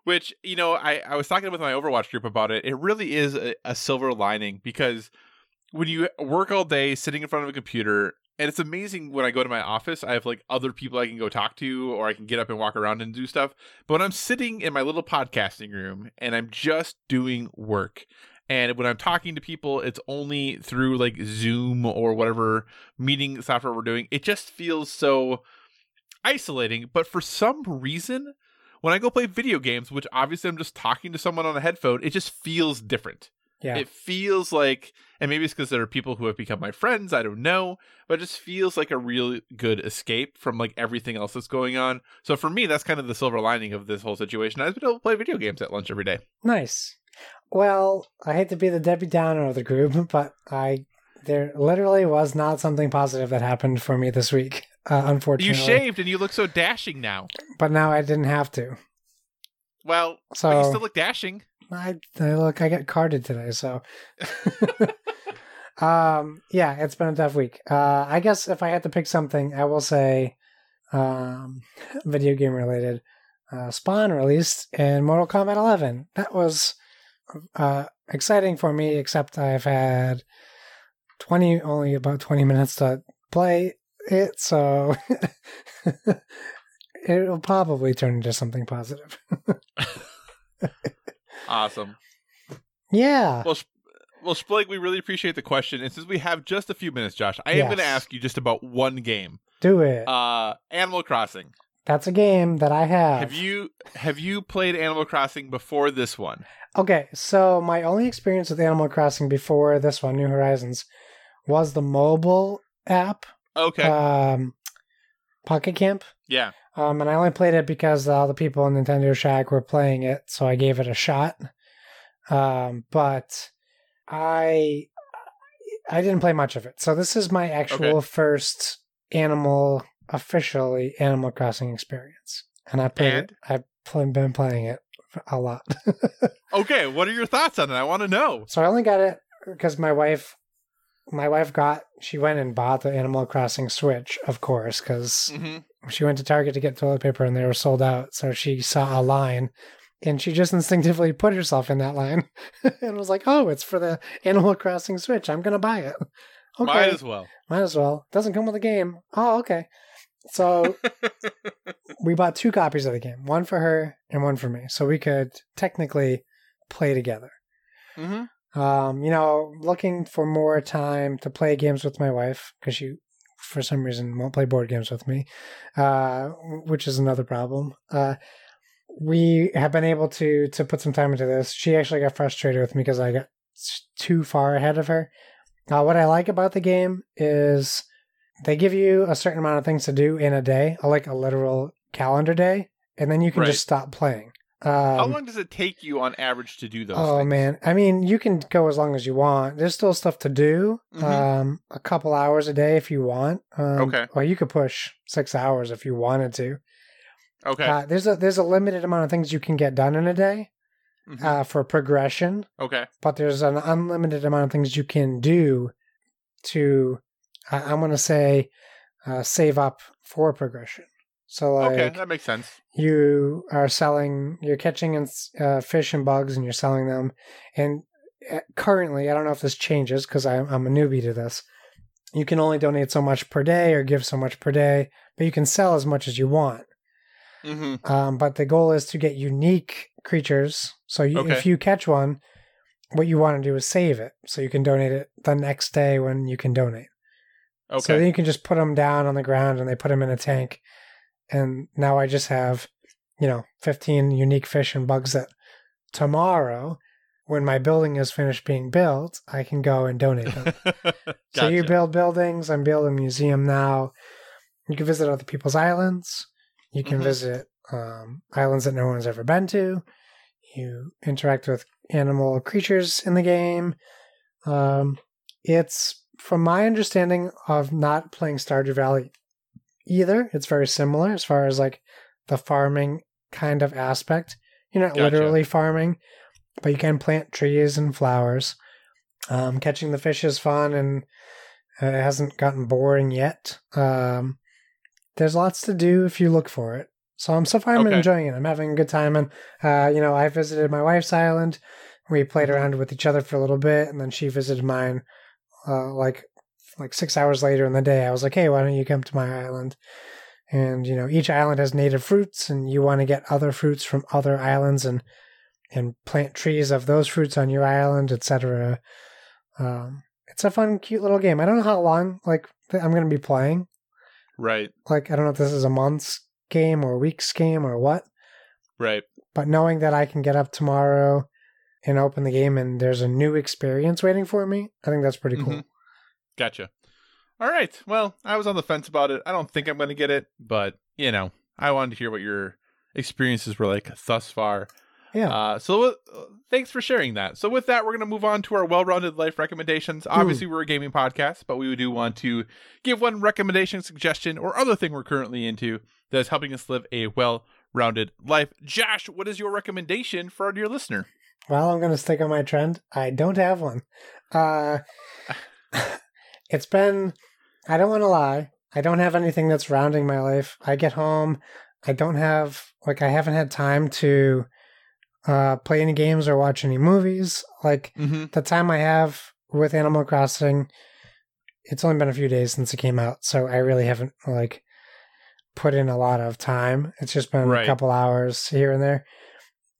which, you know, I, I was talking with my Overwatch group about it. It really is a, a silver lining because when you work all day sitting in front of a computer, and it's amazing when I go to my office, I have like other people I can go talk to, or I can get up and walk around and do stuff. But when I'm sitting in my little podcasting room and I'm just doing work, and when I'm talking to people, it's only through like Zoom or whatever meeting software we're doing. It just feels so isolating. But for some reason, when I go play video games, which obviously I'm just talking to someone on a headphone, it just feels different. Yeah. It feels like, and maybe it's because there are people who have become my friends. I don't know, but it just feels like a really good escape from like everything else that's going on. So for me, that's kind of the silver lining of this whole situation. I've been able to play video games at lunch every day. Nice. Well, I hate to be the Debbie Downer of the group, [LAUGHS] but I there literally was not something positive that happened for me this week. [LAUGHS] Uh, You shaved and you look so dashing now. but now I didn't have to. Well, So but you still look dashing. I, I look, I got carded today, so. [LAUGHS] [LAUGHS] um, yeah, it's been a tough week. Uh, I guess if I had to pick something, I will say, um, [LAUGHS] video game related. uh, Spawn released and Mortal Kombat 11. That was uh, exciting for me, except I've had 20, only about 20 minutes to play it, so it'll probably turn into something positive. Awesome. yeah. Well, well, Splig, we really appreciate the question, and since we have just a few minutes, Josh, I am Yes. going to ask you just about one game. Do it. Uh, Animal Crossing. That's a game that I have. Have you have you played Animal Crossing before this one? Okay, so my only experience with Animal Crossing before this one, New Horizons, was the mobile app, Okay. um, Pocket Camp. yeah. Um, and I only played it because all the people in Nintendo Shack were playing it, so I gave it a shot. Um, but I I didn't play much of it. So this is my actual first animal officially Animal Crossing experience, and I played And? it. I've pl- been playing it a lot. [LAUGHS] Okay. What are your thoughts on it? I want to know. so I only got it because my wife, my wife got she went and bought the Animal Crossing Switch, of course, because hmm she went to Target to get toilet paper and they were sold out. So she saw a line and she just instinctively put herself in that line [LAUGHS] and was like, oh, it's for the Animal Crossing Switch. I'm going to buy it. [LAUGHS] Okay. Might as well. Might as well. Doesn't come with a game. Oh, okay. So [LAUGHS] we bought two copies of the game, one for her and one for me. So we could technically play together. hmm Um, you know, looking for more time to play games with my wife because she, for some reason, won't play board games with me, uh, which is another problem. Uh, we have been able to to put some time into this. She actually got frustrated with me because I got too far ahead of her. Uh, what I like about the game is they give you a certain amount of things to do in a day, like a literal calendar day, and then you can Right. just stop playing. Um, How long does it take you on average to do those? Oh things? man, I mean, you can go as long as you want. There's still stuff to do. Mhm. Um, a couple hours a day if you want. Um, Okay. Well, you could push six hours if you wanted to. Okay. Uh, there's a there's a limited amount of things you can get done in a day Mhm. uh, for progression, okay. but there's an unlimited amount of things you can do to. I I'm gonna say, uh, save up for progression. So like, okay. That makes sense. you are selling you're catching uh, fish and bugs and you're selling them and uh, currently i don't know if this changes because I'm, I'm a newbie to this you can only donate so much per day or give so much per day but you can sell as much as you want hmm um, but the goal is to get unique creatures so you, Okay. if you catch one what you want to do is save it so you can donate it the next day when you can donate Okay. so then you can just put them down on the ground and they put them in a tank. And now I just have, you know, 15 unique fish and bugs that tomorrow, when my building is finished being built, I can go and donate them. [LAUGHS] So you build buildings. I'm building a museum now. You can visit other people's islands. You can Mhm. visit um, islands that no one's ever been to. You interact with animal creatures in the game. Um, it's, from my understanding of not playing Stardew Valley either, it's very similar as far as like the farming kind of aspect. You're not Gotcha. literally farming, but you can plant trees and flowers. Um, catching the fish is fun and uh, it hasn't gotten boring yet. Um, there's lots to do if you look for it. So I'm so far I'm Okay. enjoying it. I'm having a good time, and uh, you know I visited my wife's island. We played around with each other for a little bit, and then she visited mine. Uh, like like six hours later in the day, I was like, "Hey, why don't you come to my island?" And you know, each island has native fruits, and you want to get other fruits from other islands, and and plant trees of those fruits on your island, etc. Um, it's a fun, cute little game. I don't know how long like I'm going to be playing. right. Like I don't know if this is a month's game or a week's game or what. Right. But knowing that I can get up tomorrow and open the game and there's a new experience waiting for me, I think that's pretty cool. Mhm. Gotcha. All right. Well, I was on the fence about it. I don't think I'm going to get it, but you know, I wanted to hear what your experiences were like thus far. Yeah. Uh, so uh, thanks for sharing that. So with that, we're going to move on to our well-rounded life recommendations. Obviously, we're a gaming podcast, but we do want to give one recommendation, suggestion, or other thing we're currently into that is helping us live a well-rounded life. Josh, what is your recommendation for our dear listener? Well, I'm going to stick on my trend. I don't have one. Uh, [LAUGHS] [LAUGHS] it's been, I don't want to lie. I don't have anything that's rounding my life. I get home. I don't have like I haven't had time to uh play any games or watch any movies. Like Mm-hmm. the time I have with Animal Crossing, it's only been a few days since it came out, so I really haven't like put in a lot of time. It's just been Right. a couple hours here and there.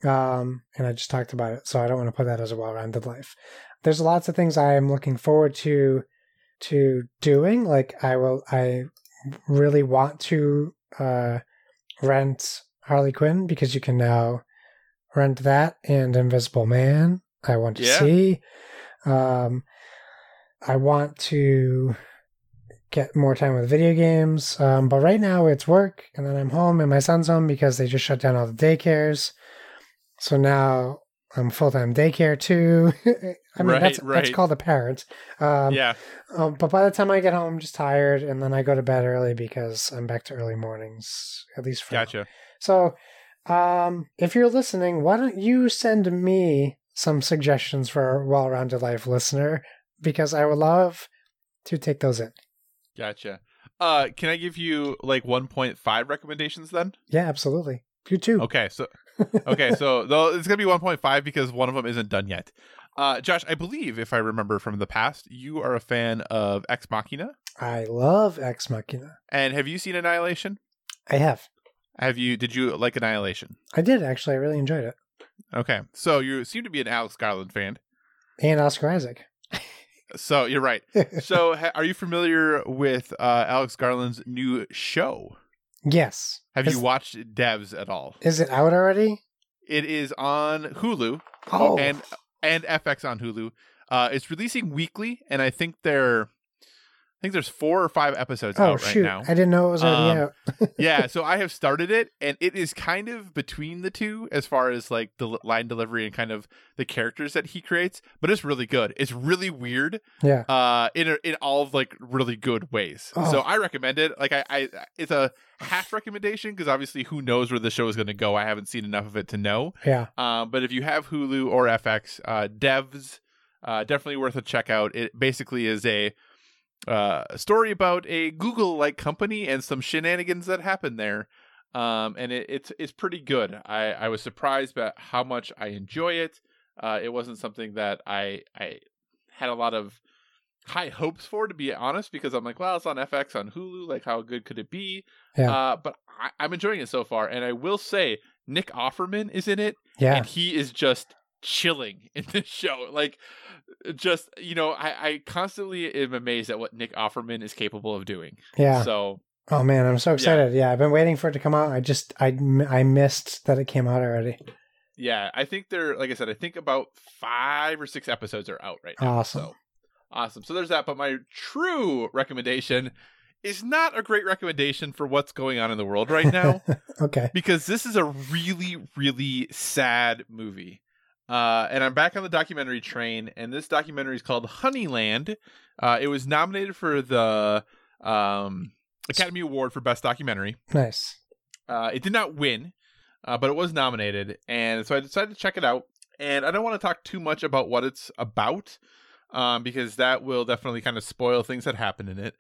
Um, and I just talked about it, so I don't want to put that as a well-rounded life. There's lots of things I am looking forward to to doing. Like I will, I really want to uh, rent Harley Quinn because you can now rent that and Invisible Man. I want to Yeah. see. Um, I want to get more time with video games. Um, but right now it's work, and then I'm home, and my son's home because they just shut down all the daycares. So now I'm full time daycare too. [LAUGHS] I mean, Right, that's that's called a parent. Um, yeah. um, but by the time I get home, I'm just tired, and then I go to bed early because I'm back to early mornings, at least for now. Gotcha. So, um, if you're listening, why don't you send me some suggestions for a well-rounded life listener? Because I would love to take those in. Gotcha. Uh, can I give you like 1.5 recommendations then? Yeah, absolutely. You too. Okay, so okay, so though it's gonna be 1.5 because one of them isn't done yet. Uh, Josh, I believe if I remember from the past, you are a fan of Ex Machina, I love Ex Machina. and have you seen Annihilation? I have. Have you? Did you like Annihilation? I did actually. I really enjoyed it. Okay, so you seem to be an Alex Garland fan. And Oscar Isaac. So you're right. [LAUGHS] So ha- are you familiar with uh, Alex Garland's new show? Yes. Have is, you watched Devs at all? Is it out already? It is on Hulu Oh, and and FX on Hulu. Uh, it's releasing weekly, and I think they're think there's four or five episodes oh out right shoot! now. I didn't know it was already Um, out. [LAUGHS] yeah, so I have started it, and it is kind of between the two as far as like the line delivery and kind of the characters that he creates. But it's really good. It's really weird, Yeah. uh, in a, in all of like really good ways. Oh. So I recommend it. Like I, I it's a half recommendation because obviously who knows where the show is going to go. I haven't seen enough of it to know. Yeah. Um, but if you have Hulu or FX, uh, Devs, uh, definitely worth a check out. It basically is a uh, a story about a Google-like company and some shenanigans that happen there. Um, and it, it's it's pretty good. I, I was surprised by how much I enjoy it. Uh, it wasn't something that I I had a lot of high hopes for, to be honest, because I'm like, well, it's on FX on Hulu. Like, how good could it be? Yeah. Uh, but I, I'm enjoying it so far, and I will say Nick Offerman is in it, Yeah. and he is just chilling [LAUGHS] in this show. Like, just you know, I, I constantly am amazed at what Nick Offerman is capable of doing. Yeah. So Oh man, I'm so excited. Yeah. I've been waiting for it to come out. I just I I missed that it came out already. yeah, I think they're like I said, I think about five or six episodes are out right now. Awesome. So awesome. So there's that. But my true recommendation is not a great recommendation for what's going on in the world right now. [LAUGHS] okay. because this is a really really sad movie uh, and i'm back on the documentary train and this documentary is called honeyland uh, it was nominated for the um, academy award for best documentary Nice. uh, it did not win uh, but it was nominated and so i decided to check it out and i don't want to talk too much about what it's about um, because that will definitely kind of spoil things that happen in it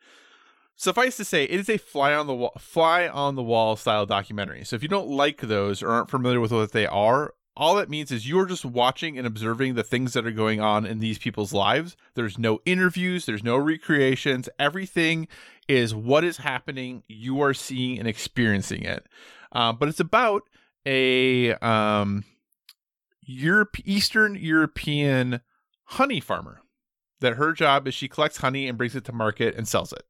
Suffice to say, it is a fly on the wall, fly on the wall style documentary. So if you don't like those or aren't familiar with what they are, all that means is you're just watching and observing the things that are going on in these people's lives. There's no interviews, there's no recreations. Everything is what is happening. You are seeing and experiencing it. Uh, but it's about a um, Europe, Eastern European honey farmer. That her job is she collects honey and brings it to market and sells it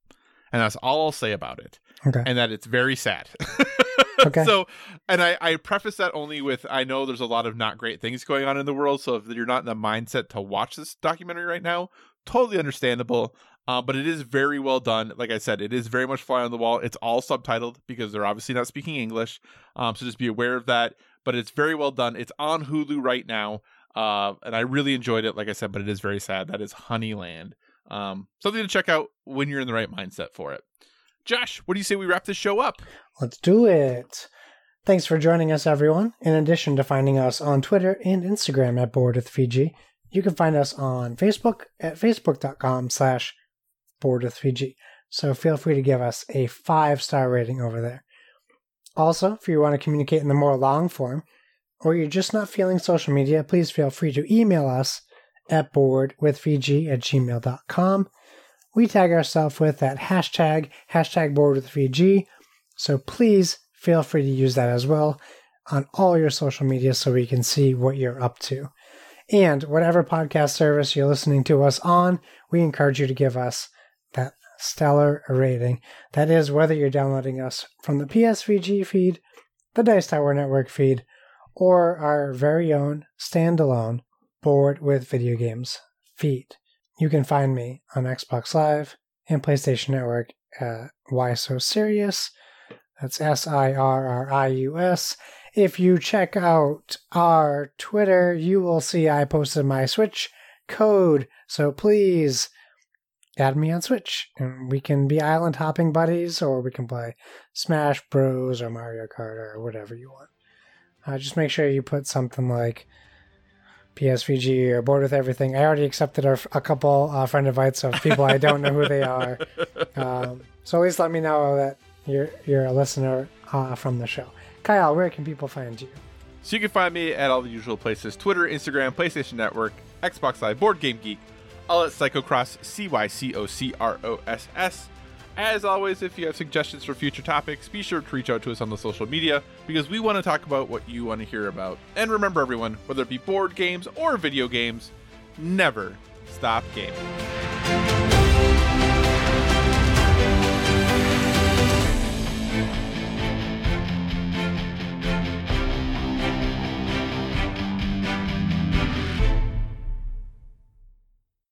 and that's all I'll say about it. Okay. And that it's very sad. [LAUGHS] [LAUGHS] Okay. So, and I, I preface that only with I know there's a lot of not great things going on in the world. So if you're not in the mindset to watch this documentary right now, totally understandable. Uh, but it is very well done. Like I said, it is very much fly on the wall. It's all subtitled because they're obviously not speaking English. Um, so just be aware of that. But it's very well done. It's on Hulu right now. Uh, and I really enjoyed it. Like I said, but it is very sad. That is Honeyland. Um, something to check out when you're in the right mindset for it. Josh, what do you say we wrap this show up? Let's do it. Thanks for joining us, everyone. In addition to finding us on Twitter and Instagram at Board with VG, you can find us on Facebook at facebook.com slash Board with VG. So feel free to give us a five star rating over there. Also, if you want to communicate in the more long form, or you're just not feeling social media, please feel free to email us at boardwithvg at gmail.com. We tag ourselves with that hashtag, hashtag board with VG. so please feel free to use that as well on all your social media so we can see what you're up to. And whatever podcast service you're listening to us on, we encourage you to give us that stellar rating. That is, whether you're downloading us from the PSVG feed, the Dice Tower Network feed, or our very own standalone Board with Video Games feed. You can find me on Xbox Live and PlayStation Network at Why So Serious. That's S I R R I U S. If you check out our Twitter, you will see I posted my Switch code. So please add me on Switch and we can be island hopping buddies or we can play Smash Bros. or Mario Kart or whatever you want. Uh, just make sure you put something like PSVG or Board with Everything. I already accepted a, a couple uh, friend invites of people I don't know who they are. [LAUGHS] Um, so at least let me know that you're you're a listener uh, from the show. Kyle, where can people find you? So you can find me at all the usual places Twitter, Instagram, PlayStation Network, Xbox Live, Board Game Geek, all at Cycocross, C Y C O C R O S S. As always, if you have suggestions for future topics, be sure to reach out to us on the social media because we want to talk about what you want to hear about. And remember, everyone, whether it be board games or video games, never stop gaming.